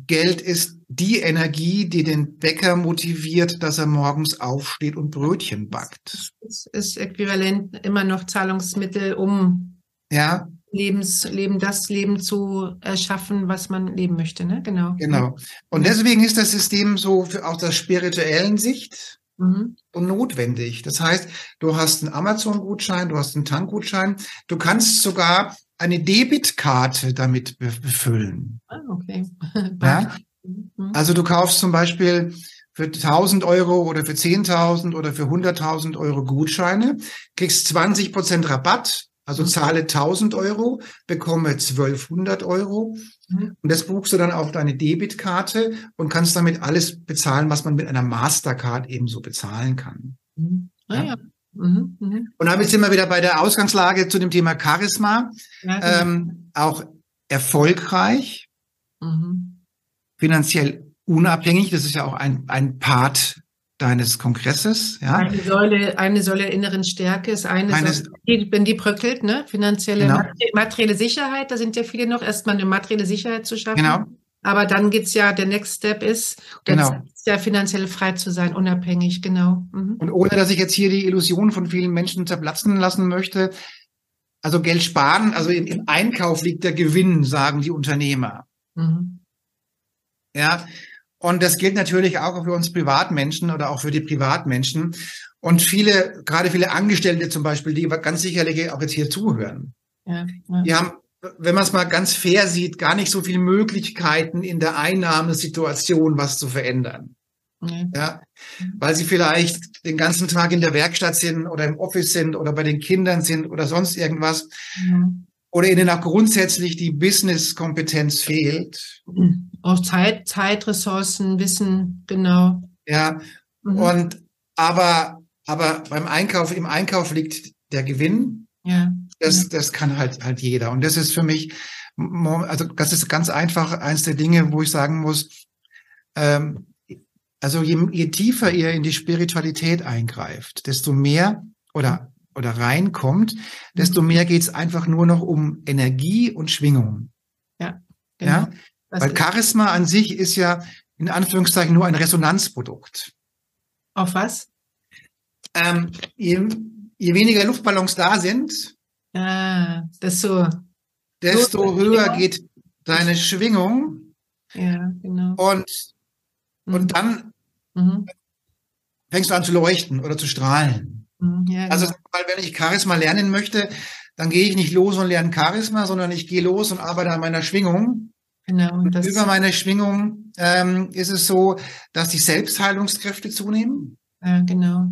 Geld ist die Energie, die den Bäcker motiviert, dass er morgens aufsteht und Brötchen backt. Es ist äquivalent immer noch Zahlungsmittel, um Ja, Lebens, Leben, das Leben zu erschaffen, was man leben möchte, ne? Genau. genau. Und deswegen ist das System so für, aus der spirituellen Sicht Mhm. so notwendig. Das heißt, du hast einen Amazon-Gutschein, du hast einen Tankgutschein, du kannst sogar eine Debitkarte damit be- befüllen. Ah, okay. [laughs] Ja? Mhm. Also du kaufst zum Beispiel für 1000 Euro oder für 10.000 oder für 100.000 Euro Gutscheine, kriegst 20 Prozent Rabatt, also Mhm. zahle 1000 Euro, bekomme 1200 Euro Mhm. und das buchst du dann auf deine Debitkarte und kannst damit alles bezahlen, was man mit einer Mastercard ebenso bezahlen kann. Mhm. Ah, Ja. ja. Mhm. Mhm. Und damit sind wir wieder bei der Ausgangslage zu dem Thema Charisma, Ja, genau. ähm, auch erfolgreich, finanziell unabhängig. Das ist ja auch ein, ein Part deines Kongresses. Ja, Eine Säule, eine Säule inneren Stärke ist eine Eine- Säule, die, wenn die bröckelt, ne? Finanzielle, Genau. mate- materielle Sicherheit, da sind ja viele noch, erstmal eine materielle Sicherheit zu schaffen. Genau. Aber dann geht's ja, der Next Step ist, Genau. ist ja finanziell frei zu sein, unabhängig, genau. Mhm. Und ohne, dass ich jetzt hier die Illusion von vielen Menschen zerplatzen lassen möchte, also Geld sparen, also im, im Einkauf liegt der Gewinn, sagen die Unternehmer. Mhm. Ja, und das gilt natürlich auch für uns Privatmenschen oder auch für die Privatmenschen. Und viele, gerade viele Angestellte zum Beispiel, die ganz sicherlich auch jetzt hier zuhören, Ja, ja. die haben, wenn man es mal ganz fair sieht, gar nicht so viele Möglichkeiten in der Einnahmesituation was zu verändern. ja. Ja, weil sie vielleicht den ganzen Tag in der Werkstatt sind oder im Office sind oder bei den Kindern sind oder sonst irgendwas Mhm. oder ihnen auch grundsätzlich die Business-Kompetenz fehlt. Auch Zeit, Zeitressourcen, Wissen, genau. Ja, Mhm. und aber, aber beim Einkauf, im Einkauf liegt der Gewinn. ja. Das, das kann halt, halt jeder. Und das ist für mich, also das ist ganz einfach eins der Dinge, wo ich sagen muss, ähm, also je, je tiefer ihr in die Spiritualität eingreift, desto mehr oder, oder reinkommt, desto mehr geht's einfach nur noch um Energie und Schwingung. Genau. Ja, Das weil Charisma an sich ist ja in Anführungszeichen nur ein Resonanzprodukt. Auf was? Ähm, je, je weniger Luftballons da sind, Ah, desto So, höher geht deine Schwingung Ja, genau. und, Mhm. und dann Mhm. fängst du an zu leuchten oder zu strahlen. Mhm. Ja, Also, genau. weil wenn ich Charisma lernen möchte, dann gehe ich nicht los und lerne Charisma, sondern ich gehe los und arbeite an meiner Schwingung. Genau. Und das, über meine Schwingung ähm, ist es so, dass die Selbstheilungskräfte zunehmen, ja, genau.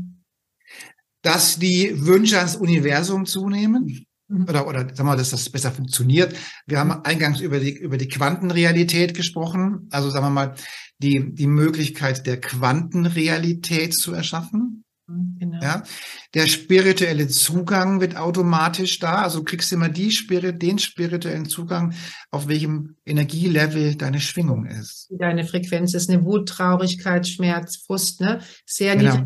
dass die Wünsche ans Universum zunehmen. Mhm. Oder, oder sagen wir mal, dass das besser funktioniert. Wir haben eingangs über die, über die Quantenrealität gesprochen. Also sagen wir mal, die, die Möglichkeit der Quantenrealität zu erschaffen. Genau. Ja, der spirituelle Zugang wird automatisch da. Also du kriegst immer die Spirit, den spirituellen Zugang, auf welchem Energielevel deine Schwingung ist. Deine Frequenz ist eine Wut, Traurigkeit, Schmerz, Frust, ne? Sehr Genau.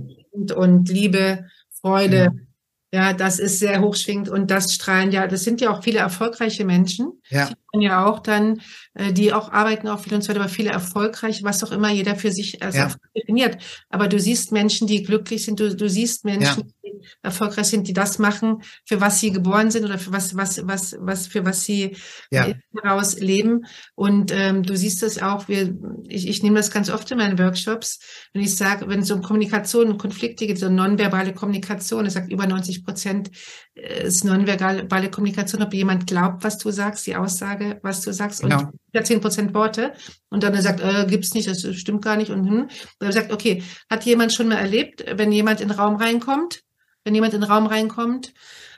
und Liebe, Freude. Genau. Ja, das ist sehr hochschwingend und das strahlen ja, das sind ja auch viele erfolgreiche Menschen. Ja, man ja auch dann, äh, die auch arbeiten auch viel und so weiter, aber viele erfolgreich, was auch immer jeder für sich als Ja. Erfolg definiert. Aber du siehst Menschen, die glücklich sind, du, du siehst Menschen, die erfolgreich sind, die das machen, für was sie geboren sind oder für was, was, was, was, für was sie Ja. heraus leben. Und ähm, du siehst es auch, wir, ich, ich nehme das ganz oft in meinen Workshops, wenn ich sage, wenn es um Kommunikation und Konflikte geht, so nonverbale Kommunikation, ich sage über 90 Prozent äh, ist nonverbale Kommunikation, ob jemand glaubt, was du sagst, die Aussage, was du sagst, Genau. und ja 10 Prozent Worte. Und dann er sagt, äh, gibt's nicht, das stimmt gar nicht. Und hm. dann er sagt, okay, hat jemand schon mal erlebt, wenn jemand in den Raum reinkommt, wenn jemand in den Raum reinkommt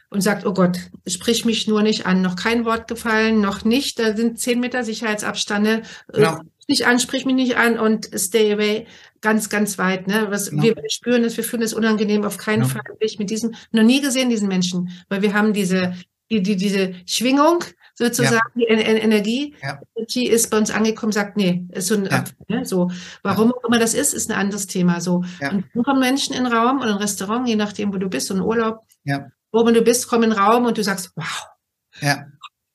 und sagt, oh Gott, sprich mich nur nicht an, noch kein Wort gefallen, noch nicht, da sind 10 Meter Sicherheitsabstände, äh, Genau. nicht an, sprich mich nicht an und stay away, ganz, ganz weit. Ne? Was Genau. wir spüren es, wir fühlen es unangenehm, auf keinen Genau. Fall will ich mit diesem, noch nie gesehen, diesen Menschen, weil wir haben diese, die, die, diese Schwingung, sozusagen, die en en Energie, Ja. die ist bei uns angekommen, sagt, nee, ist so ein, Ja. ne, so. Warum auch immer das ist, ist ein anderes Thema, so. Ja. Und dann kommen Menschen in den Raum oder in ein Restaurant, je nachdem, wo du bist, ein Urlaub, Ja. wo immer du bist, kommen in den Raum und du sagst, wow, ja,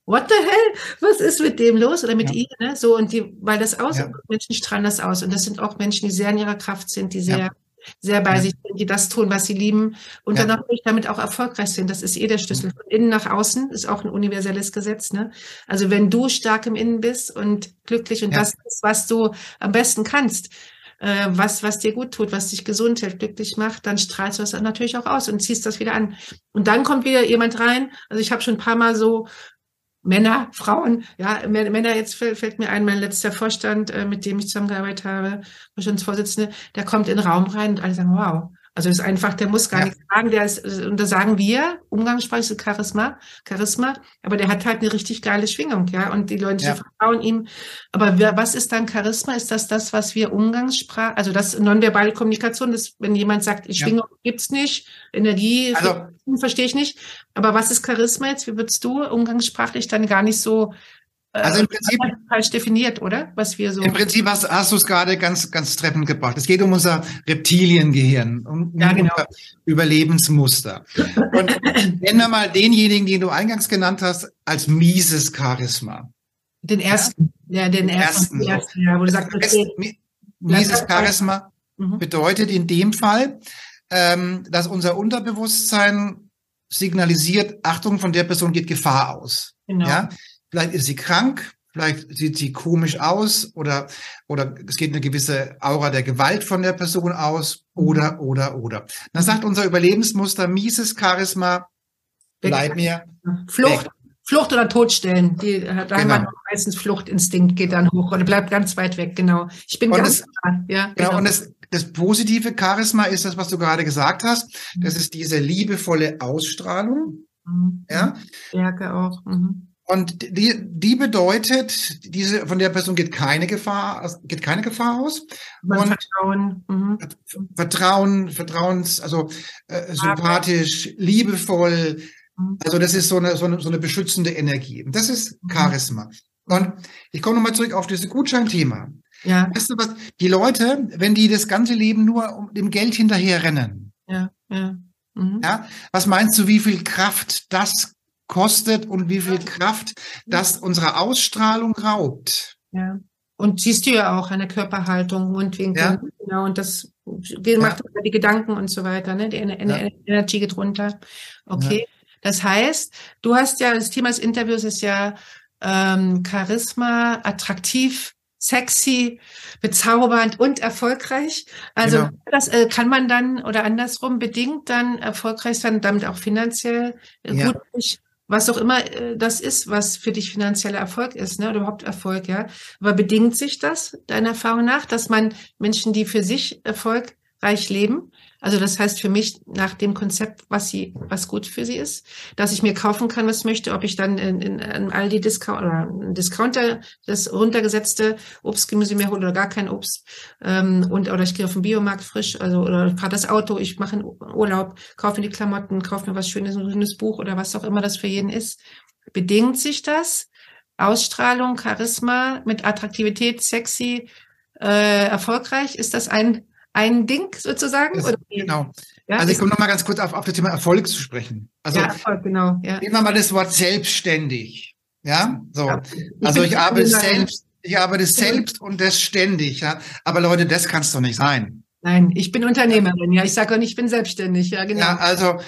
what the hell? Was ist mit dem los oder mit ja. ihr? Ne? So, und die, weil das aus, ja. Menschen strahlen das aus. Und das sind auch Menschen, die sehr in ihrer Kraft sind, die sehr, ja. Sehr bei sich sind, die das tun, was sie lieben und dann natürlich damit auch erfolgreich sind. Das ist eh der Schlüssel. Von innen nach außen ist auch ein universelles Gesetz. Ne? Also wenn du stark im Innen bist und glücklich und das ist, was du am besten kannst, äh, was, was dir gut tut, was dich gesund hält, glücklich macht, dann strahlst du das natürlich auch aus und ziehst das wieder an. Und dann kommt wieder jemand rein. Also ich habe schon ein paar Mal so Männer, Frauen, ja, Männer, jetzt fällt, mir ein, mein letzter Vorstand, äh, mit dem ich zusammengearbeitet habe, Vorstandsvorsitzende, der kommt in den Raum rein und alle sagen, wow, also ist einfach, der muss gar ja. nichts sagen, der ist, und da sagen wir, umgangssprachlich ist Charisma, Charisma, aber der hat halt eine richtig geile Schwingung, ja, und die Leute ja. vertrauen ihm. Aber wer, was ist dann Charisma? Ist das das, was wir Umgangssprache, also das nonverbale Kommunikation, das, wenn jemand sagt, ich Schwingung ja. gibt's nicht, Energie, also, verstehe ich nicht. Aber was ist Charisma jetzt? Wie würdest du umgangssprachlich dann gar nicht so also im äh, Prinzip falsch definiert, oder? Was wir so. Im Prinzip hast, hast du es gerade ganz, ganz treffend gebracht. Es geht um unser Reptiliengehirn, um, ja, genau. unser Überlebensmuster. Und [coughs] nenne mal denjenigen, den du eingangs genannt hast, als mieses Charisma. Den ersten, ja, ja den, den, ersten, ersten, ersten ja, wo du sagst, okay, mieses Charisma mhm. bedeutet in dem Fall, ähm, dass unser Unterbewusstsein signalisiert, Achtung, von der Person geht Gefahr aus. Genau. Ja? Vielleicht ist sie krank, vielleicht sieht sie komisch aus oder, oder es geht eine gewisse Aura der Gewalt von der Person aus oder, oder, oder. Dann sagt unser Überlebensmuster, mieses Charisma, bleib mir. Flucht. Weg. Flucht oder Todstellen. Die, da genau. haben meistens Fluchtinstinkt geht dann hoch oder bleibt ganz weit weg, genau. Ich bin und ganz das, klar, ja. Genau, genau. und das, das positive Charisma ist das, was du gerade gesagt hast. Das ist diese liebevolle Ausstrahlung. Mhm. Ja. Stärke auch. Mhm. Und die, die bedeutet, diese, von der Person geht keine Gefahr, geht keine Gefahr aus. Und Vertrauen. Mhm. Vertrauen, Vertrauens, also äh, sympathisch, liebevoll. Mhm. Also das ist so eine, so eine, so eine beschützende Energie. Und das ist mhm. Charisma. Und ich komme nochmal zurück auf dieses Gutscheinthema. Ja. Weißt du was? Die Leute, wenn die das ganze Leben nur um dem Geld hinterher rennen. Ja, ja. Mhm. Ja, was meinst du, wie viel Kraft das kostet und wie viel Kraft das unserer Ausstrahlung raubt. Ja. Und siehst du ja auch an der Körperhaltung, Mundwinkel, ja. genau, und das macht ja. die Gedanken und so weiter, ne? Die Energie geht runter. Okay. Ja. Das heißt, du hast ja, das Thema des Interviews ist ja ähm, Charisma, attraktiv, sexy, bezaubernd und erfolgreich. Also genau. das äh, kann man dann oder andersrum bedingt dann erfolgreich sein, damit auch finanziell äh, ja. gut was auch immer äh, das ist, was für dich finanzieller Erfolg ist, ne, oder überhaupt Erfolg, ja. Aber bedingt sich das deiner Erfahrung nach, dass man Menschen, die für sich erfolgreich leben, also das heißt für mich nach dem Konzept, was sie, was gut für sie ist, dass ich mir kaufen kann, was ich möchte, ob ich dann in, in einem Aldi Discount oder Discounter das runtergesetzte Obst, Gemüse mehr hole oder gar kein Obst ähm, und oder ich gehe auf den Biomarkt frisch, also oder fahre das Auto, ich mache einen Urlaub, kaufe mir die Klamotten, kaufe mir was Schönes, ein schönes Buch oder was auch immer das für jeden ist. Bedingt sich das? Ausstrahlung, Charisma mit Attraktivität, sexy, äh, erfolgreich? Ist das ein ein Ding sozusagen? Das, genau. Ja, also ich komme nochmal ganz kurz auf, auf das Thema Erfolg zu sprechen. Also ja, Erfolg, genau. Ja. Nehmen wir mal das Wort selbstständig. Ja, so. Ja. Also ich arbeite selbst, ich arbeite selbst und das ständig. Ja, aber Leute, das kann es doch nicht sein. Nein, ich bin Unternehmerin, ja. Ich sage auch nicht, ich bin selbstständig, ja, genau. Ja, also,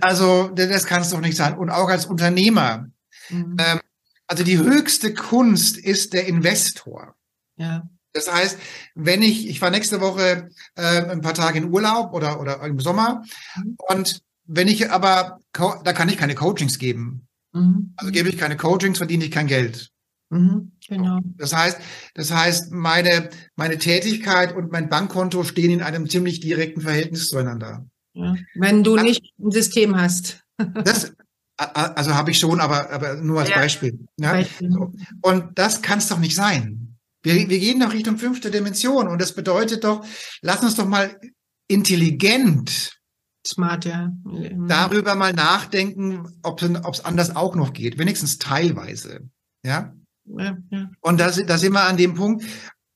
also das kann es doch nicht sein. Und auch als Unternehmer. Mhm. Ähm, also die höchste Kunst ist der Investor. Ja. Das heißt, wenn ich, ich war nächste Woche äh, ein paar Tage in Urlaub oder, oder im Sommer mhm. und wenn ich aber, da kann ich keine Coachings geben. Mhm. Also gebe ich keine Coachings, verdiene ich kein Geld. Mhm, genau. Das heißt, das heißt, meine, meine Tätigkeit und mein Bankkonto stehen in einem ziemlich direkten Verhältnis zueinander. Ja. Wenn du also, nicht ein System hast. [laughs] das, also habe ich schon, aber, aber nur als ja. Beispiel. Ja? Beispiel. Und das kann es doch nicht sein. Wir, wir gehen doch Richtung fünfte Dimension und das bedeutet doch, lass uns doch mal intelligent Smart, ja. Darüber mal nachdenken, ob es anders auch noch geht, wenigstens teilweise. Ja. ja, ja. Und da, da sind wir an dem Punkt,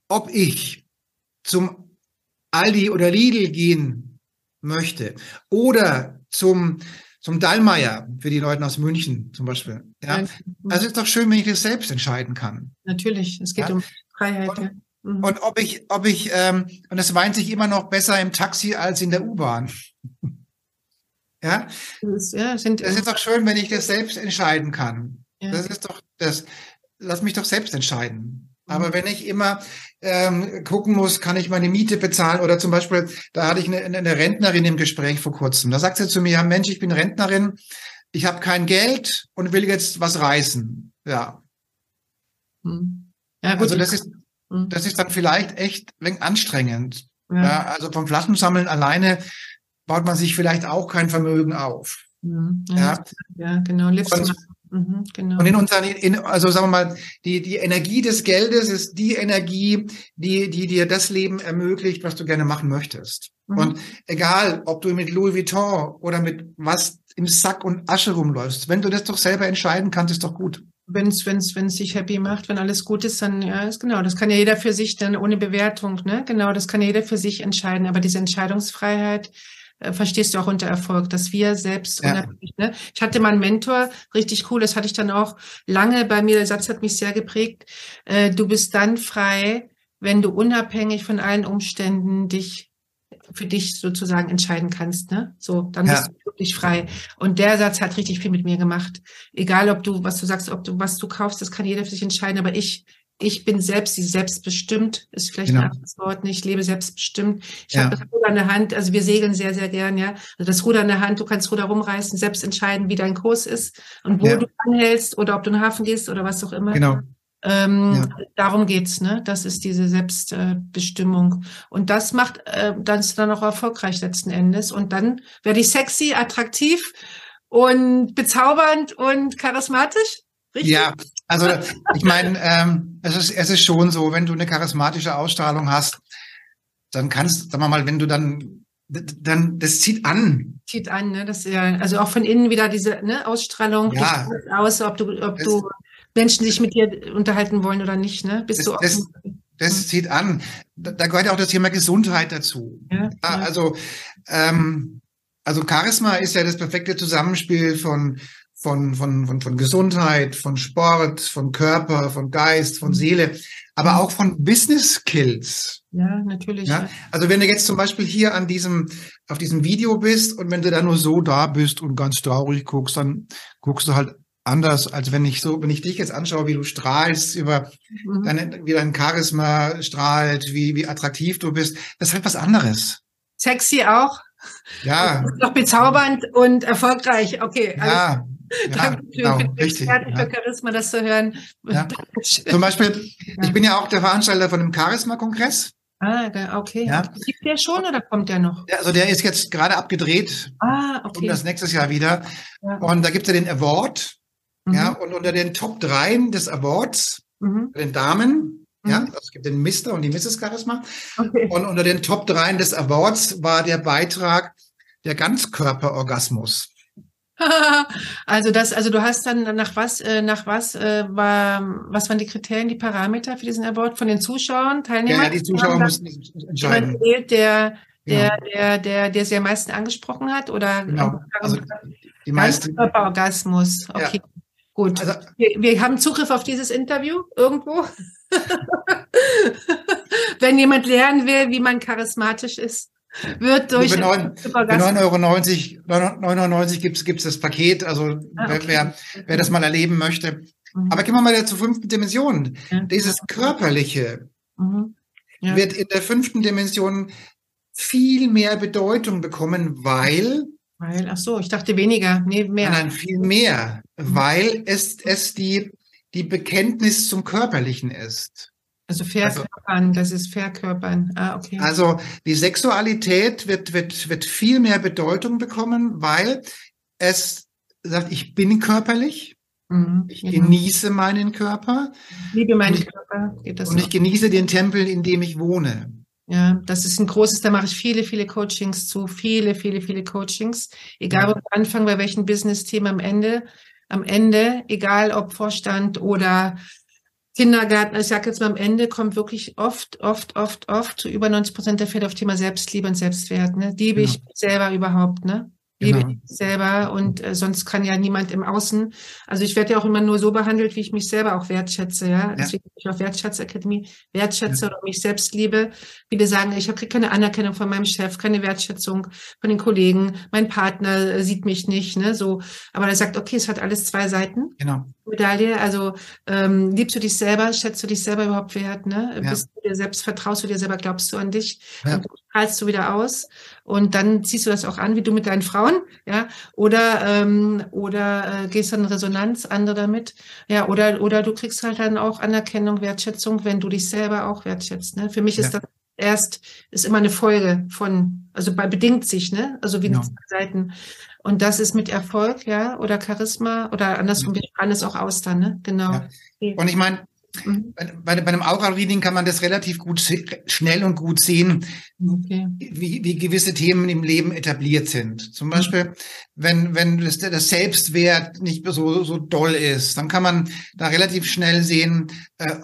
ob ich zum Aldi oder Lidl gehen möchte oder zum zum Dallmayr für die Leute aus München zum Beispiel. Ja, also ist doch schön, wenn ich das selbst entscheiden kann. Natürlich, es geht ja? um Freiheit. Und, ja. mhm. und ob ich, ob ich, ähm, und es weint sich immer noch besser im Taxi als in der U-Bahn. [laughs] ja, das, ja sind, das ist doch schön, wenn ich das selbst entscheiden kann. Ja. Das ist doch das. Lass mich doch selbst entscheiden. Aber mhm. wenn ich immer ähm, gucken muss, kann ich meine Miete bezahlen oder zum Beispiel, da hatte ich eine, eine Rentnerin im Gespräch vor kurzem. Da sagt sie zu mir, Mensch, ich bin Rentnerin, ich habe kein Geld und will jetzt was reißen. Ja. Hm. Ja, gut. Also das ist, hm. das ist dann vielleicht echt ein anstrengend. Ja. ja. also vom Flaschensammeln alleine baut man sich vielleicht auch kein Vermögen auf. Hm. Ja, ja. ja genau. Lebst und, Mhm, genau. Und in unseren, in, also sagen wir mal, die, die Energie des Geldes ist die Energie, die, die dir das Leben ermöglicht, was du gerne machen möchtest. Mhm. Und egal, ob du mit Louis Vuitton oder mit was im Sack und Asche rumläufst, wenn du das doch selber entscheiden kannst, ist doch gut. Wenn es wenn's, wenn's dich happy macht, wenn alles gut ist, dann ja, ist genau. Das kann ja jeder für sich dann ohne Bewertung, ne? Genau, das kann ja jeder für sich entscheiden. Aber diese Entscheidungsfreiheit, äh, verstehst du auch unter Erfolg, dass wir selbst ja. unabhängig, ne? Ich hatte mal einen Mentor, richtig cool, das hatte ich dann auch lange bei mir, der Satz hat mich sehr geprägt. Äh, du bist dann frei, wenn du unabhängig von allen Umständen dich für dich sozusagen entscheiden kannst, ne? So, dann ja. bist du wirklich frei. Und der Satz hat richtig viel mit mir gemacht. Egal, ob du, was du sagst, ob du, was du kaufst, das kann jeder für sich entscheiden, aber ich ich bin selbst, sie selbstbestimmt, ist vielleicht genau. ein anderes Wort, nicht, ich lebe selbstbestimmt. Ich ja. habe das Ruder in der Hand, also wir segeln sehr, sehr gern, ja. Also das Ruder in der Hand, du kannst Ruder rumreißen, selbst entscheiden, wie dein Kurs ist und wo ja. du anhältst oder ob du in den Hafen gehst oder was auch immer. Genau. Ähm, ja. Darum geht's, ne? Das ist diese Selbstbestimmung. und das macht äh, dann ist dann auch erfolgreich letzten Endes. Und dann werde ich sexy, attraktiv und bezaubernd und charismatisch. Richtig? Ja, also ich meine, ähm, es, ist, es ist schon so, wenn du eine charismatische Ausstrahlung hast, dann kannst, sagen wir mal, wenn du dann, dann, das zieht an. Zieht an, ne? Das ja, also auch von innen wieder diese ne, Ausstrahlung ja. aus, ob du, ob das, du Menschen sich mit dir unterhalten wollen oder nicht, ne? Bist das, du das, das zieht an. Da, da, gehört ja auch das Thema Gesundheit dazu. Ja, ja. Also, ähm, also Charisma ist ja das perfekte Zusammenspiel von von, von, von, von Gesundheit, von Sport, von Körper, von Geist, von Seele, aber auch von Business Skills. Ja, natürlich. Ja? Also wenn du jetzt zum Beispiel hier an diesem, auf diesem Video bist und wenn du da nur so da bist und ganz traurig guckst, dann guckst du halt anders, als wenn ich so, wenn ich dich jetzt anschaue, wie du strahlst, über mhm. deine, wie dein Charisma strahlt, wie, wie attraktiv du bist. Das ist halt was anderes. Sexy auch. Ja. Noch bezaubernd und erfolgreich. Okay. Ja, ja, genau, richtig. Fertig ja. für Charisma, das zu hören. Ja. Zum Beispiel, ich bin ja auch der Veranstalter von dem Charisma-Kongress. Ah, okay. Ja. Gibt der schon oder kommt der noch? Ja, also der ist jetzt gerade abgedreht. Ah, okay. Und das nächstes Jahr wieder. Ja. Und da gibt es ja den Award. Mhm. Ja, und unter den Top 3 des Awards, mhm. den Damen, mhm. ja, also es gibt den Mr. und die Mrs. Charisma. Okay. Und unter den Top 3 des Awards war der Beitrag der Ganzkörperorgasmus. [laughs] also das, also du hast dann nach was, äh, nach was äh, war, was waren die Kriterien, die Parameter für diesen Award von den Zuschauern, Teilnehmern? Ja, die Zuschauer mussten entscheiden. Der, der, genau. der, der, der sie am meisten angesprochen hat oder genau. also die meisten Orgasmus. Okay. Gut. Also, wir, wir haben Zugriff auf dieses Interview irgendwo. [laughs] Wenn jemand lernen will, wie man charismatisch ist wird durch. Für 9,99 Euro 99 gibt's gibt's das Paket. Also ah, okay. wer, wer das mal erleben möchte. Mhm. Aber gehen wir mal zur fünften Dimension. Ja. Dieses Körperliche mhm. ja. wird in der fünften Dimension viel mehr Bedeutung bekommen, weil weil, ach so, ich dachte weniger, nee, mehr. Nein, viel mehr. Weil es, es die, die Bekenntnis zum Körperlichen ist. Also verkörpern, also, das ist verkörpern. Ah, okay. Also die Sexualität wird, wird, wird viel mehr Bedeutung bekommen, weil es sagt, ich bin körperlich. Mhm, ich genau. genieße meinen Körper. Ich liebe meinen und Körper. Geht das und ich genieße den Tempel, in dem ich wohne. Ja, das ist ein großes, da mache ich viele, viele Coachings zu, viele, viele, viele Coachings. Egal, ja. ob Anfang bei welchem Business-Thema am Ende, am Ende, egal ob Vorstand oder Kindergarten, ich sage jetzt mal am Ende, kommt wirklich oft, oft, oft, oft zu über 90 Prozent der Fälle auf Thema Selbstliebe und Selbstwert. Ne? Liebe ja. ich selber überhaupt, ne? Liebe genau. selber und äh, sonst kann ja niemand im Außen. Also ich werde ja auch immer nur so behandelt, wie ich mich selber auch wertschätze, ja. ja. Deswegen bin ich auf Wertschätzakademie wertschätze ja. oder mich selbst liebe. Viele sagen, ich kriege keine Anerkennung von meinem Chef, keine Wertschätzung von den Kollegen, mein Partner äh, sieht mich nicht, ne, so. Aber er sagt, okay, es hat alles zwei Seiten. Genau. Medaille. Also ähm, liebst du dich selber, schätzt du dich selber überhaupt wert, ne? Ja. Bist du dir selbst, vertraust du dir selber, glaubst du an dich? Ja. Und strahlst du wieder aus und dann ziehst du das auch an, wie du mit deinen Frauen, ja, oder ähm, oder äh, gehst dann Resonanz, andere damit, ja, oder oder du kriegst halt dann auch Anerkennung, Wertschätzung, wenn du dich selber auch wertschätzt. Ne? Für mich ja. ist das erst ist immer eine Folge von, also bei bedingt sich, ne, also wie genau. Seiten. Und das ist mit Erfolg, ja, oder Charisma oder andersrum, wir strahlen es auch aus dann, ne? Genau. Ja. Und ich meine, Mhm. Bei, bei, einem Aura-Reading kann man das relativ gut, schnell und gut sehen, okay. wie, wie gewisse Themen im Leben etabliert sind. Zum Beispiel, mhm. wenn, wenn das, das Selbstwert nicht so, so doll ist, dann kann man da relativ schnell sehen, äh,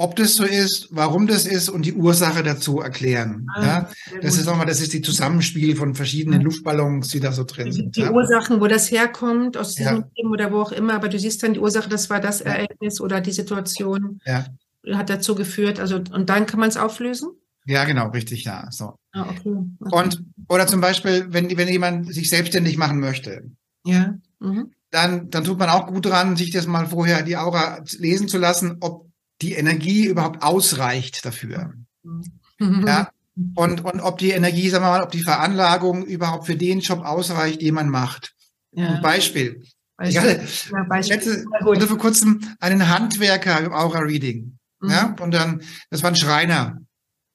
ob das so ist, warum das ist und die Ursache dazu erklären. Ah, ja, das ist auch mal, das ist die Zusammenspiel von verschiedenen Luftballons, die da so drin sind. Die ja. Ursachen, wo das herkommt, aus diesem ja. Leben oder wo auch immer, aber du siehst dann die Ursache, das war das Ereignis oder die Situation, hat dazu geführt. Also und dann kann man es auflösen. Ja, genau, richtig, ja. So. Ah, okay. okay. Und oder zum Beispiel, wenn wenn jemand sich selbstständig machen möchte. Ja. Mhm. Dann, dann tut man auch gut dran, sich das mal vorher die Aura lesen zu lassen, ob die Energie überhaupt ausreicht dafür. Mhm. Ja. Und, und ob die Energie, sagen wir mal, ob die Veranlagung überhaupt für den Job ausreicht, den man macht. Ja. Ein Beispiel. Beispiel. Ich hatte, ja, Beispiel. Letzte, hatte vor kurzem einen Handwerker im Aura Reading. Mhm. Ja, und dann, das war ein Schreiner.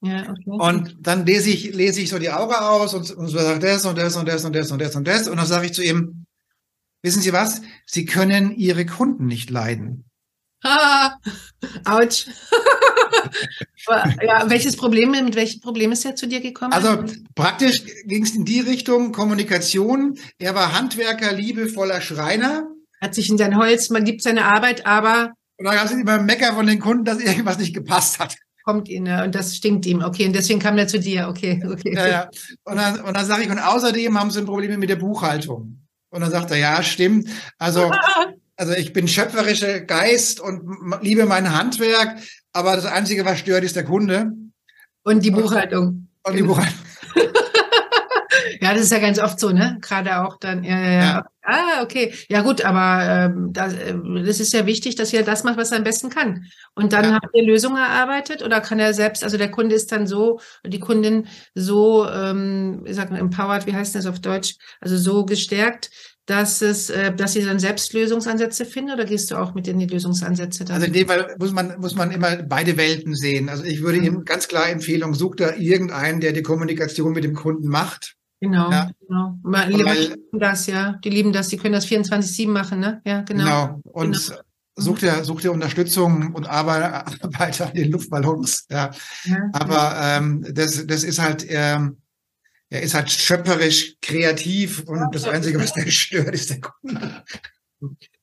Ja, okay. Und dann lese ich, lese ich so die Aura aus und, und so sagt das und das und das und das und das und das. Und dann sage ich zu ihm, wissen Sie was? Sie können Ihre Kunden nicht leiden. Ah, [laughs] Autsch. [laughs] ja, welches Problem, mit welchem Problem ist er zu dir gekommen? Also praktisch ging es in die Richtung Kommunikation. Er war Handwerker, liebevoller Schreiner. Hat sich in sein Holz, man liebt seine Arbeit, aber. Und dann gab es immer Mecker von den Kunden, dass irgendwas nicht gepasst hat. Kommt ihn, und das stinkt ihm. Okay, und deswegen kam er zu dir. Okay, [laughs] okay. Ja, ja. Und dann, und dann sage ich, und außerdem haben sie ein Problem mit der Buchhaltung. Und dann sagt er, ja, stimmt. Also also ich bin schöpferischer Geist und liebe mein Handwerk, aber das Einzige, was stört, ist der Kunde. Und die Buchhaltung. Und die Buchhaltung. [laughs] ja, das ist ja ganz oft so, ne? Gerade auch dann, ja, ja, ja. Ah, okay. Ja gut, aber ähm, das, äh, das ist ja wichtig, dass er das macht, was er am besten kann. Und dann ja. habt ihr Lösungen erarbeitet oder kann er selbst, also der Kunde ist dann so, die Kundin so, ähm, ich sag mal, empowered, wie heißt das auf Deutsch, also so gestärkt, dass es, äh, dass sie dann selbst Lösungsansätze finden oder gehst du auch mit in die Lösungsansätze dann? Also in dem Fall muss man, muss man immer beide Welten sehen. Also ich würde mhm. ihm ganz klar Empfehlung, such da irgendeinen, der die Kommunikation mit dem Kunden macht. Genau, ja. genau. Weil, die lieben das, ja. Die lieben das, die können das 24-7 machen, ne? Ja, genau. Genau. Und genau. sucht dir, sucht dir Unterstützung und [laughs] arbeite an den Luftballons. Ja. ja Aber ähm, das, das ist halt, ähm, er ist halt schöpferisch kreativ und das Einzige, was der [laughs] stört, ist der Kunde. [laughs]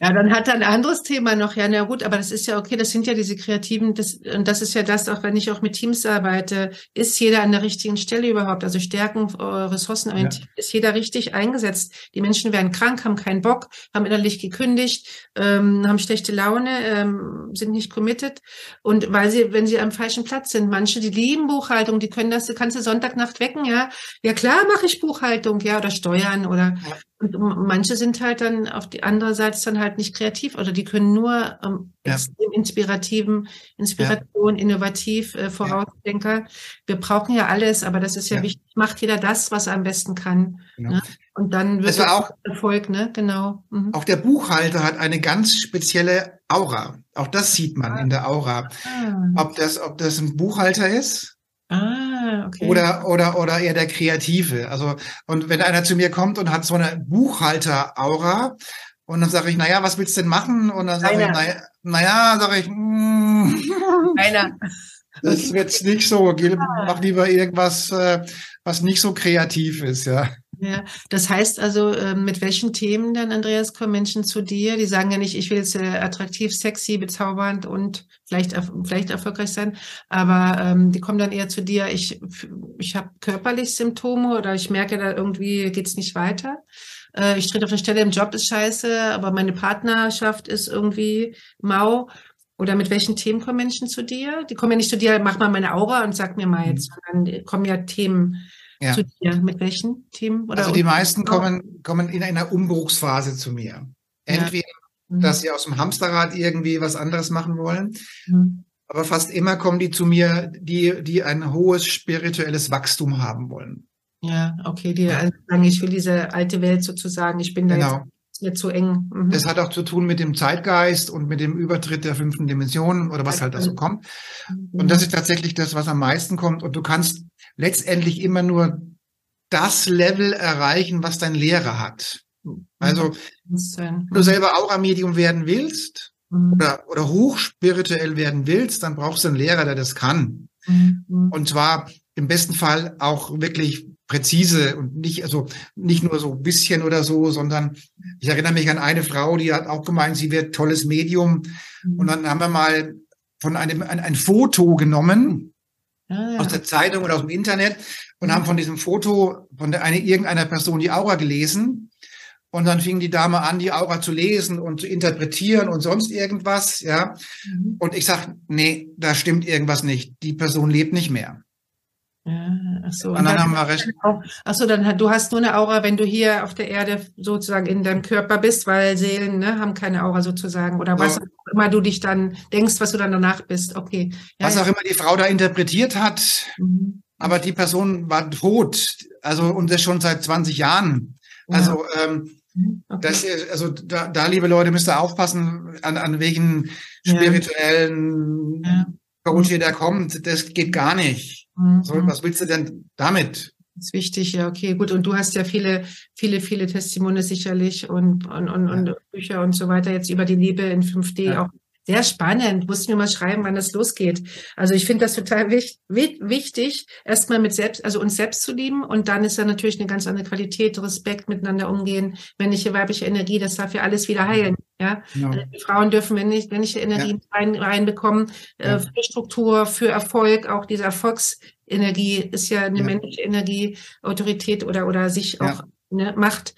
Ja, dann hat er ein anderes Thema noch. Ja, na gut, aber das ist ja okay. Das sind ja diese Kreativen. Das, und das ist ja das, auch wenn ich auch mit Teams arbeite, ist jeder an der richtigen Stelle überhaupt? Also Stärken, äh, Ressourcen, ja. ist jeder richtig eingesetzt? Die Menschen werden krank, haben keinen Bock, haben innerlich gekündigt, ähm, haben schlechte Laune, ähm, sind nicht committed. Und weil sie, wenn sie am falschen Platz sind, manche, die lieben Buchhaltung, die können das, kannst du Sonntagnacht wecken, ja. Ja, klar mache ich Buchhaltung, ja, oder Steuern oder. Und manche sind halt dann auf die andere Seite dann halt nicht kreativ oder die können nur ähm, ja. extrem inspirativen, Inspiration, ja. innovativ, äh, Vorausdenker. Ja. Wir brauchen ja alles, aber das ist ja, wichtig. Macht jeder das, was er am besten kann. Genau. Ne? Und dann wird es auch Erfolg, ne? Genau. Mhm. Auch der Buchhalter hat eine ganz spezielle Aura. Auch das sieht man ah. in der Aura. Ah. Ob das, ob das ein Buchhalter ist Ah, okay. Oder, oder, oder eher der Kreative. Also, und wenn einer zu mir kommt und hat so eine Buchhalter-Aura, und dann sage ich, naja, was willst du denn machen? Und dann sage ich, naja, naja sage ich, mm, Einer. [laughs] das wird nicht so. Mach lieber irgendwas, äh, was nicht so kreativ ist, ja. Ja, das heißt also, ähm, mit welchen Themen dann, Andreas, kommen Menschen zu dir? Die sagen ja nicht, ich will jetzt äh, attraktiv, sexy, bezaubernd und vielleicht, vielleicht erfolgreich sein, aber ähm, die kommen dann eher zu dir, ich, ich habe körperlich Symptome oder ich merke, da irgendwie geht's nicht weiter. Äh, ich trete auf der Stelle im Job ist scheiße, aber meine Partnerschaft ist irgendwie mau. Oder mit welchen Themen kommen Menschen zu dir? Die kommen ja nicht zu dir, mach mal meine Aura und sag mir mal jetzt, mhm. sondern kommen ja Themen ja. zu dir. Mit welchen Themen? Oder also die meisten kommen, kommen in einer Umbruchsphase zu mir. Entweder, ja. mhm. dass sie aus dem Hamsterrad irgendwie was anderes machen wollen, mhm. aber fast immer kommen die zu mir, die, die ein hohes spirituelles Wachstum haben wollen. Ja, okay, die ja. sagen, ich will diese alte Welt sozusagen, ich bin da genau. jetzt mir zu eng. Mhm. Das hat auch zu tun mit dem Zeitgeist und mit dem Übertritt der fünften Dimension oder was halt da so kommt. Und das ist tatsächlich das, was am meisten kommt. Und du kannst letztendlich immer nur das Level erreichen, was dein Lehrer hat. Also, wenn du selber auch am Medium werden willst mhm. oder, oder hochspirituell werden willst, dann brauchst du einen Lehrer, der das kann. Mhm. Und zwar im besten Fall auch wirklich präzise und nicht, also nicht nur so ein bisschen oder so, sondern ich erinnere mich an eine Frau, die hat auch gemeint, sie wird tolles Medium. Mhm. Und dann haben wir mal von einem ein, ein Foto genommen ah, ja. aus der Zeitung oder aus dem Internet und haben von diesem Foto von der, eine, irgendeiner Person die Aura gelesen. Und dann fing die Dame an, die Aura zu lesen und zu interpretieren und sonst irgendwas, ja. Mhm. Und ich sag, nee, da stimmt irgendwas nicht. Die Person lebt nicht mehr. Ja, ach so. Und, und dann, dann, haben wir recht. Ach so, dann du hast nur eine Aura, wenn du hier auf der Erde sozusagen in deinem Körper bist, weil Seelen ne, haben keine Aura sozusagen oder so. was auch immer du dich dann denkst, was du dann danach bist. Okay. Ja, was auch immer die Frau da interpretiert hat, mhm. aber die Person war tot, also und das schon seit 20 Jahren. Also ähm, mhm, Okay. Das, also da, da, liebe Leute, müsst ihr aufpassen, an, an welchen spirituellen ja. Coach ihr da kommt. Das geht gar nicht. Mhm. So, was willst du denn damit? Das ist wichtig, ja, okay, gut. Und du hast ja viele, viele, viele Testimone sicherlich und, und, und, ja. und Bücher und so weiter jetzt über die Liebe in 5D ja. auch sehr spannend. Musst mir mal schreiben, wann das losgeht. Also ich finde das total wichtig, wichtig, erstmal mit selbst, also uns selbst zu lieben. Und dann ist da natürlich eine ganz andere Qualität, Respekt miteinander umgehen, männliche, weibliche Energie, das darf ja alles wieder heilen. Ja, genau. die Frauen dürfen männliche Energie ja. rein, reinbekommen, äh, ja. für Struktur, für Erfolg, auch diese Erfolgsenergie ist ja eine ja. männliche Energie, Autorität oder, oder sich auch ne, Macht.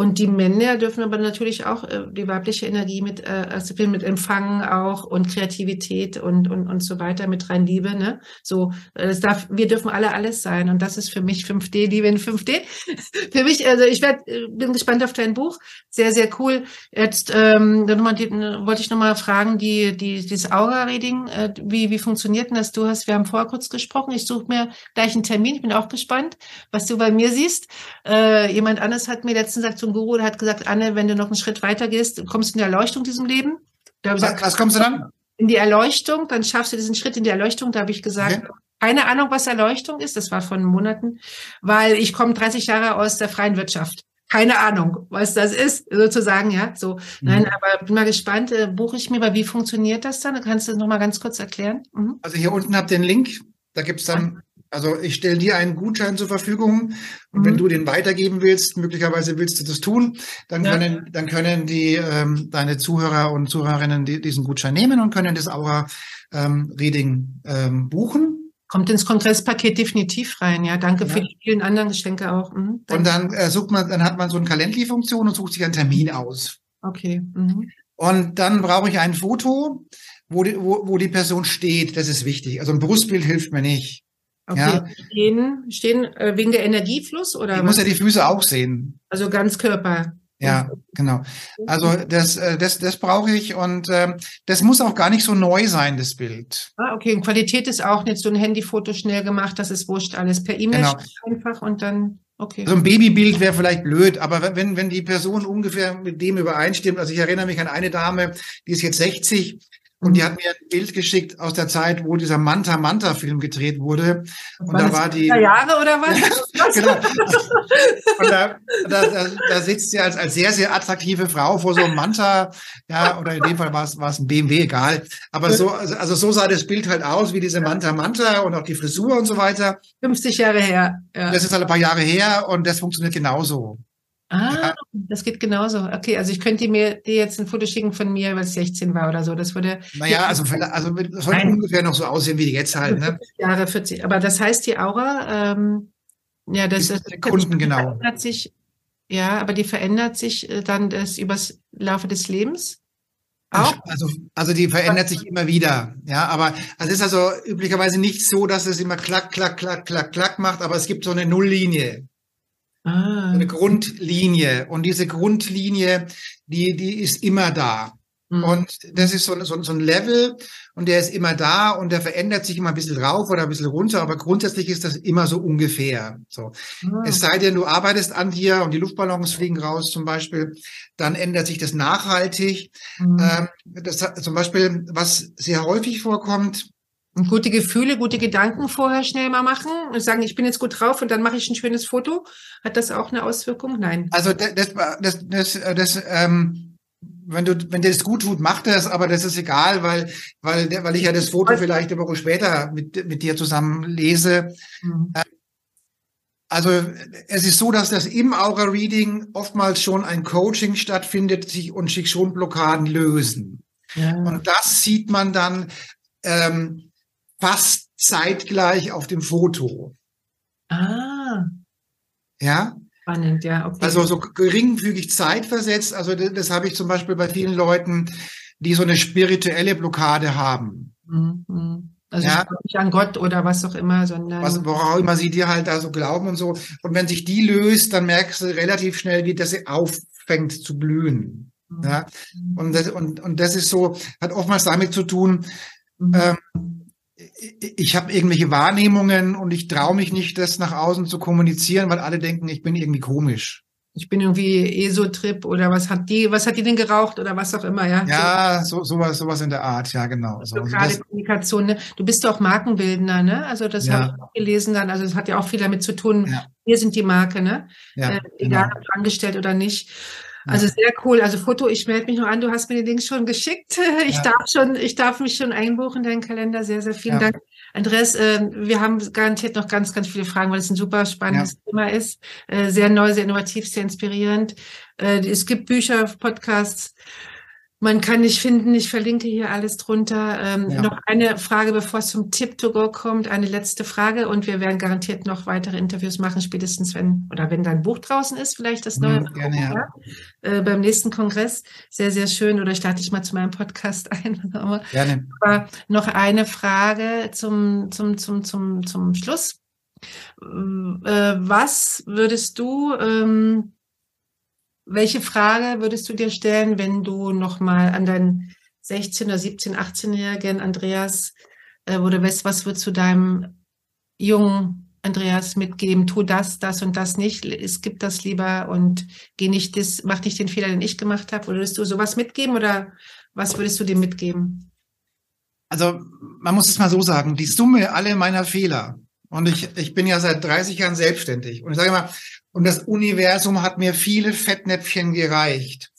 Und die Männer dürfen aber natürlich auch äh, die weibliche Energie mit, äh, also mit empfangen auch und Kreativität und, und, und so weiter mit rein Liebe, ne? So, äh, es darf, wir dürfen alle alles sein. Und das ist für mich 5D, Liebe in 5D. [laughs] für mich, also ich werd, äh, bin gespannt auf dein Buch. Sehr, sehr cool. Jetzt, ähm, dann die, wollte ich nochmal fragen, die, die, dieses Aura-Reading, äh, wie, wie funktioniert denn das? Du hast, wir haben vorher kurz gesprochen. Ich suche mir gleich einen Termin. Ich bin auch gespannt, was du bei mir siehst. Äh, jemand anderes hat mir letztens gesagt, zum Guru, der hat gesagt, Anne, wenn du noch einen Schritt weiter gehst, kommst du in die Erleuchtung diesem Leben. Da gesagt, was kommst du dann? In die Erleuchtung, dann schaffst du diesen Schritt in die Erleuchtung. Da habe ich gesagt, okay. keine Ahnung, was Erleuchtung ist. Das war vor Monaten, weil ich komme 30 Jahre aus der freien Wirtschaft keine Ahnung, was das ist, sozusagen, ja. So, mhm. nein, aber bin mal gespannt, äh, buche ich mir, aber wie funktioniert das dann? Kannst du das nochmal ganz kurz erklären? Mhm. Also hier unten habt ihr den Link, da gibt's dann also ich stelle dir einen Gutschein zur Verfügung und mhm. wenn du den weitergeben willst, möglicherweise willst du das tun, dann ja. können dann können die ähm, deine Zuhörer und Zuhörerinnen die, diesen Gutschein nehmen und können das Aura ähm, Reading ähm, buchen. Kommt ins Kongresspaket definitiv rein, ja. Danke ja. für die vielen anderen Geschenke auch. Mhm, und dann äh, sucht man, dann hat man so eine Calendly-Funktion und sucht sich einen Termin aus. Okay. Mhm. Und dann brauche ich ein Foto, wo die, wo, wo die Person steht. Das ist wichtig. Also ein Brustbild hilft mir nicht. Okay, ja. stehen, stehen äh, wegen der Energiefluss oder? Ich muss ja die Füße auch sehen. Also ganz Körper. Ja, genau. Also das, äh, das, das brauche ich und ähm, das muss auch gar nicht so neu sein, das Bild. Ah, okay. Und Qualität ist auch nicht so ein Handyfoto schnell gemacht, das ist wurscht alles per E-Mail genau. einfach und dann. Okay. So ein Babybild wäre vielleicht blöd, aber wenn, wenn die Person ungefähr mit dem übereinstimmt, also ich erinnere mich an eine Dame, die ist jetzt 60, und die mhm. hat mir ein Bild geschickt aus der Zeit, wo dieser Manta Manta Film gedreht wurde. Und war da war die. Jahre oder [laughs] [laughs] was? genau. Und da, da, da, da sitzt sie als, als sehr, sehr attraktive Frau vor so einem Manta, ja, oder in dem Fall war es, war es ein BMW, egal. Aber so, also, also so sah das Bild halt aus, wie diese Manta Manta und auch die Frisur und so weiter. 50 Jahre her. Ja. Das ist halt ein paar Jahre her und das funktioniert genauso. Ah, das geht genauso. Okay, also ich könnte mir dir jetzt ein Foto schicken von mir, weil es 16 war oder so. Das würde. Naja, also, also das soll ungefähr noch so aussehen wie die jetzt halt. Ne? Jahre 40. Aber das heißt, die Aura, ähm, ja, das, das Kunden genau. verändert sich. Ja, aber die verändert sich äh, dann das übers Laufe des Lebens. Auch? Also, also die verändert sich immer wieder. Ja, aber es ist also üblicherweise nicht so, dass es immer klack, klack, klack, klack, klack macht, aber es gibt so eine Nulllinie. Ah. Eine Grundlinie. Und diese Grundlinie, die, die ist immer da. Mhm. Und das ist so, so, so ein Level und der ist immer da und der verändert sich immer ein bisschen rauf oder ein bisschen runter, aber grundsätzlich ist das immer so ungefähr. So. Mhm. Es sei denn, du arbeitest an dir und die Luftballons fliegen raus zum Beispiel, dann ändert sich das nachhaltig. Mhm. Ähm, das, zum Beispiel, was sehr häufig vorkommt, und gute Gefühle, gute Gedanken vorher schnell mal machen und sagen, ich bin jetzt gut drauf und dann mache ich ein schönes Foto. Hat das auch eine Auswirkung? Nein. Also das, das, das, das, ähm, wenn du, wenn dir das gut tut, mach das, aber das ist egal, weil, weil, weil ich ja das Foto vielleicht eine Woche später mit, mit dir zusammen lese. Mhm. Ähm, also es ist so, dass das im Aura-Reading oftmals schon ein Coaching stattfindet sich und sich schon Blockaden lösen. Ja. Und das sieht man dann ähm, fast zeitgleich auf dem Foto. Ah. Ja. Spannend, ja. Okay. Also so geringfügig zeitversetzt. Also das, das habe ich zum Beispiel bei vielen Leuten, die so eine spirituelle Blockade haben. Mhm. Also ja. nicht an Gott oder was auch immer, sondern. Was, worauf immer sie dir halt da so glauben und so. Und wenn sich die löst, dann merkst du relativ schnell, wie das auffängt zu blühen. Mhm. Ja. Und das, und, und das ist so, hat oftmals damit zu tun, mhm. ähm, ich habe irgendwelche Wahrnehmungen und ich traue mich nicht, das nach außen zu kommunizieren, weil alle denken, ich bin irgendwie komisch. Ich bin irgendwie ESO-Trip oder was hat die, was hat die denn geraucht oder was auch immer, ja? Ja, so, sowas, sowas in der Art, ja, genau. So, gerade also Kommunikation, ne? Du bist doch Markenbildner, ne? Also das ja. habe ich auch gelesen dann. Also es hat ja auch viel damit zu tun, ja. wir sind die Marke, ne? Ja, äh, egal genau. ob angestellt oder nicht. Also sehr cool. Also Foto, ich melde mich noch an. Du hast mir den Link schon geschickt. [laughs] Ich ja. darf schon, ich darf mich schon einbuchen in deinen Kalender. Sehr, sehr vielen ja. Dank. Andreas, äh, wir haben garantiert noch ganz, ganz viele Fragen, weil es ein super spannendes ja. Thema ist. Äh, sehr neu, sehr innovativ, sehr inspirierend. Äh, es gibt Bücher, Podcasts. Man kann dich finden, ich verlinke hier alles drunter. Ähm, ja. Noch eine Frage, bevor es zum Tip to go kommt, eine letzte Frage und wir werden garantiert noch weitere Interviews machen, spätestens wenn oder wenn dein Buch draußen ist, vielleicht das neue. Mhm, gerne, ja. Äh, beim nächsten Kongress. Sehr, sehr schön. Oder ich starte dich mal zu meinem Podcast [laughs] ein. gerne. Aber noch eine Frage zum, zum, zum, zum, zum Schluss. Äh, was würdest du ähm, welche Frage würdest du dir stellen, wenn du nochmal an deinen 16 oder 17, 18-jährigen Andreas, äh, du weißt, was würdest du deinem jungen Andreas mitgeben? Tu das, das und das nicht. Es gibt das lieber und geh nicht das, mach nicht den Fehler, den ich gemacht habe. Würdest du sowas mitgeben oder was würdest du dem mitgeben? Also, man muss es mal so sagen, die Summe aller meiner Fehler, und ich, ich bin ja seit 30 Jahren selbstständig. Und ich sage mal, und das Universum hat mir viele Fettnäpfchen gereicht.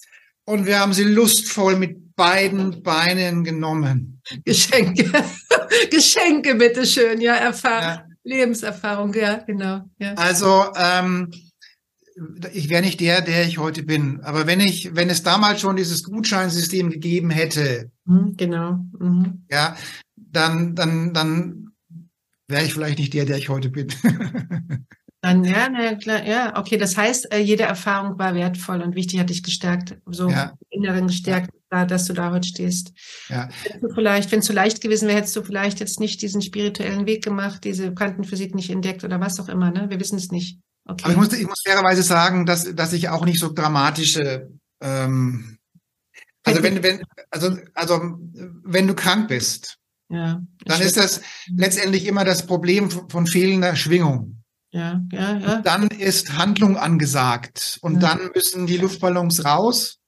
Und wir haben sie lustvoll mit beiden Beinen genommen. Geschenke. [laughs] Geschenke, bitteschön. Ja, Erfahrung. Ja. Lebenserfahrung, ja, genau. Ja. Also, ähm, ich wäre nicht der, der ich heute bin. Aber wenn ich, wenn es damals schon dieses Gutscheinsystem gegeben hätte, mhm, genau, mhm. ja, dann, dann, dann wäre ich vielleicht nicht der, der ich heute bin. [laughs] Dann, ja, na, klar, ja, okay. Das heißt, äh, jede Erfahrung war wertvoll und wichtig, hat dich gestärkt, so ja. inneren gestärkt, dass du da heute stehst. Ja. Du vielleicht, wenn es so leicht gewesen wäre, hättest du vielleicht jetzt nicht diesen spirituellen Weg gemacht, diese Quantenphysik nicht entdeckt oder was auch immer, ne? Wir wissen es nicht. Okay. Aber ich muss, ich muss fairerweise sagen, dass, dass ich auch nicht so dramatische, ähm, also wenn, wenn, also, also, wenn du krank bist, ja, dann ist das letztendlich immer das Problem von fehlender Schwingung. Ja, ja, ja. Und dann ist Handlung angesagt und ja. dann müssen die Luftballons raus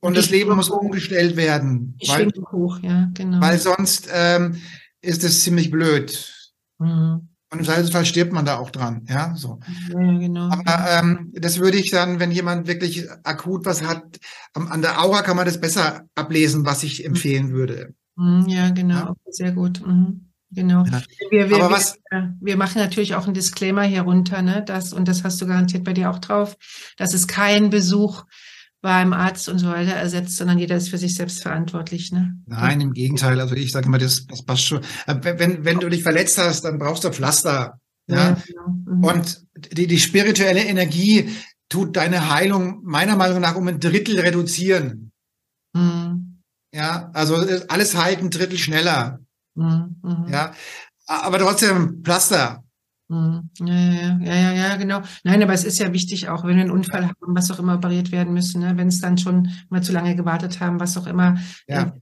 und, das Leben muss umgestellt werden. Weil, hoch, ja, genau. Weil sonst ähm, ist es ziemlich blöd. Mhm. Und im Zweifelsfall stirbt man da auch dran, ja, so. Ja, genau. Aber ähm, das würde ich dann, wenn jemand wirklich akut was hat, an der Aura kann man das besser ablesen, was ich empfehlen würde. Mhm, ja, genau, ja. sehr gut. Mhm. Genau. Ja. Wir, wir, Aber was, wir, wir machen natürlich auch einen Disclaimer hier runter, ne? Das, und das hast du garantiert bei dir auch drauf. Das ist kein Besuch beim Arzt und so weiter ersetzt, sondern jeder ist für sich selbst verantwortlich. Ne? Nein, im Gegenteil. Also ich sage immer, das, das passt schon. Äh, wenn, wenn du dich verletzt hast, dann brauchst du Pflaster. Ja. ja genau. mhm. Und die, die spirituelle Energie tut deine Heilung meiner Meinung nach um ein Drittel reduzieren. Mhm. Ja, also alles heilt ein Drittel schneller. Mhm. mhm. Ja, aber trotzdem Pflaster. Mhm. Ja, ja, ja, ja, genau. Nein, aber es ist ja wichtig, auch wenn wir einen Unfall haben, was auch immer operiert werden müssen, ne? wenn es dann schon mal zu lange gewartet haben, was auch immer, ja.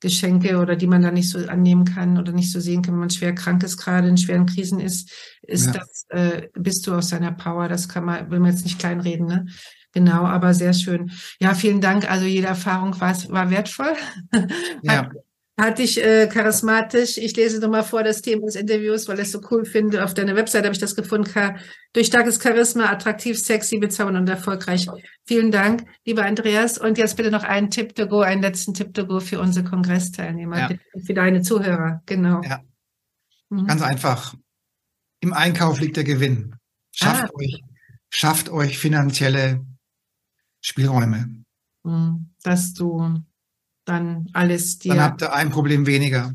Geschenke oder die man dann nicht so annehmen kann oder nicht so sehen kann, wenn man schwer krank ist, gerade in schweren Krisen ist, ist ja. das, äh, bist du aus seiner Power, das kann man, will man jetzt nicht kleinreden, ne? Genau, aber sehr schön. Ja, vielen Dank. Also jede Erfahrung war, war wertvoll. [laughs] Ja hatte ich äh, charismatisch. Ich lese nochmal vor das Thema des Interviews, weil ich es so cool finde. Auf deiner Website habe ich das gefunden. durch starkes Charisma, attraktiv, sexy, bezaubernd und erfolgreich. Vielen Dank, lieber Andreas. Und jetzt bitte noch einen Tipp to go, einen letzten Tipp to go für unsere Kongressteilnehmer, ja. für deine Zuhörer. Genau. Ja. Mhm. Ganz einfach. Im Einkauf liegt der Gewinn. Schafft ah. euch, schafft euch finanzielle Spielräume. Mhm. Dass du dann alles dir. Dann habt ihr ein Problem weniger.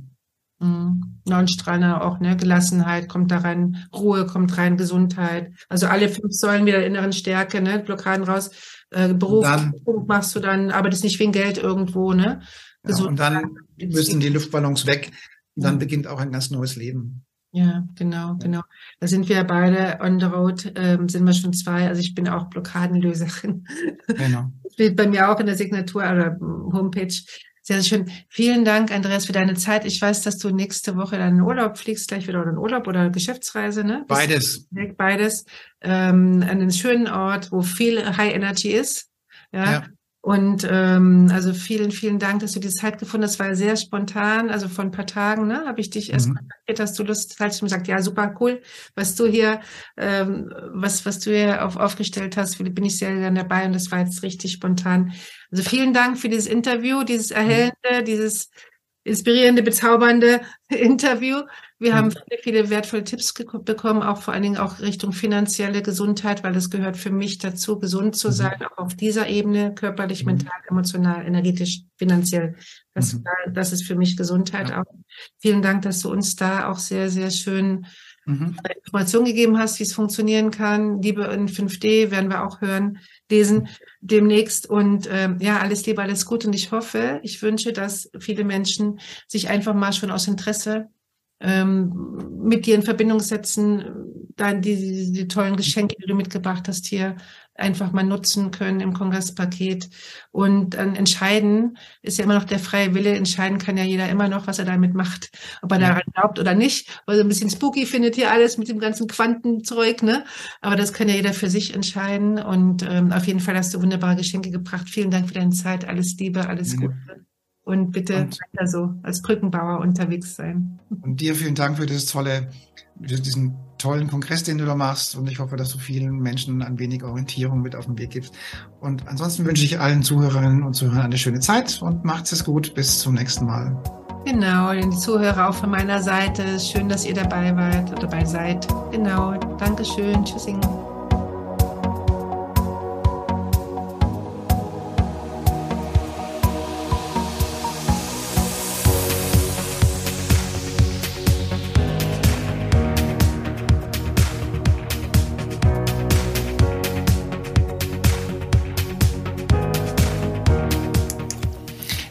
Mhm. Neunstrahler auch, ne? Gelassenheit kommt da rein, Ruhe kommt rein, Gesundheit. Also alle fünf Säulen wieder inneren Stärke, ne? Blockaden raus. Äh, Beruf dann, machst du dann, arbeitest nicht wegen Geld irgendwo, ne? Ja, und dann müssen die Luftballons weg. Und dann beginnt auch ein ganz neues Leben. Ja, genau, genau. Da sind wir beide on the road, ähm, sind wir schon zwei. Also ich bin auch Blockadenlöserin. Genau. [laughs] Steht bei mir auch in der Signatur oder Homepage. Sehr, sehr schön. Vielen Dank, Andreas, für deine Zeit. Ich weiß, dass du nächste Woche deinen Urlaub fliegst, gleich wieder oder in Urlaub oder Geschäftsreise, ne? Beides. Beides. Ähm, an einem schönen Ort, wo viel High Energy ist. Ja. ja. Und ähm, also vielen, vielen Dank, dass du die Zeit gefunden hast. Das war sehr spontan, also vor ein paar Tagen, ne, habe ich dich erst mhm. kontaktiert, hast du Lust, hast du gesagt, ja, super cool, was du hier, ähm, was, was du hier auf, aufgestellt hast, bin ich sehr gerne dabei und das war jetzt richtig spontan. Also vielen Dank für dieses Interview, dieses mhm. erhellende, dieses inspirierende, bezaubernde [laughs] Interview. Wir mhm. haben viele, viele wertvolle Tipps bekommen, auch vor allen Dingen auch Richtung finanzielle Gesundheit, weil das gehört für mich dazu, gesund zu mhm. sein, auch auf dieser Ebene, körperlich, mhm. mental, emotional, energetisch, finanziell. Das, mhm. das ist für mich Gesundheit ja. auch. Vielen Dank, dass du uns da auch sehr, sehr schön mhm. Informationen gegeben hast, wie es funktionieren kann. Liebe in 5D werden wir auch hören, lesen mhm. demnächst. Und ähm, ja, alles Liebe, alles gut. Und ich hoffe, ich wünsche, dass viele Menschen sich einfach mal schon aus Interesse ähm, mit dir in Verbindung setzen, dann die, die, die tollen Geschenke, die du mitgebracht hast, hier einfach mal nutzen können im Kongresspaket. Und dann entscheiden, ist ja immer noch der freie Wille, entscheiden kann ja jeder immer noch, was er damit macht, ob er daran glaubt oder nicht, weil so ein bisschen spooky findet hier alles mit dem ganzen Quantenzeug, ne? Aber das kann ja jeder für sich entscheiden. Und ähm, auf jeden Fall hast du wunderbare Geschenke gebracht. Vielen Dank für deine Zeit, alles Liebe, alles ja. Gute und bitte und, weiter so als Brückenbauer unterwegs sein. Und dir vielen Dank für dieses tolle, für diesen tollen Kongress, den du da machst. Und ich hoffe, dass du vielen Menschen ein wenig Orientierung mit auf den Weg gibst. Und ansonsten wünsche ich allen Zuhörerinnen und Zuhörern eine schöne Zeit und macht's es gut. Bis zum nächsten Mal. Genau, den Zuhörer auch von meiner Seite. Schön, dass ihr dabei wart oder dabei seid. Genau. Dankeschön. Tschüssing.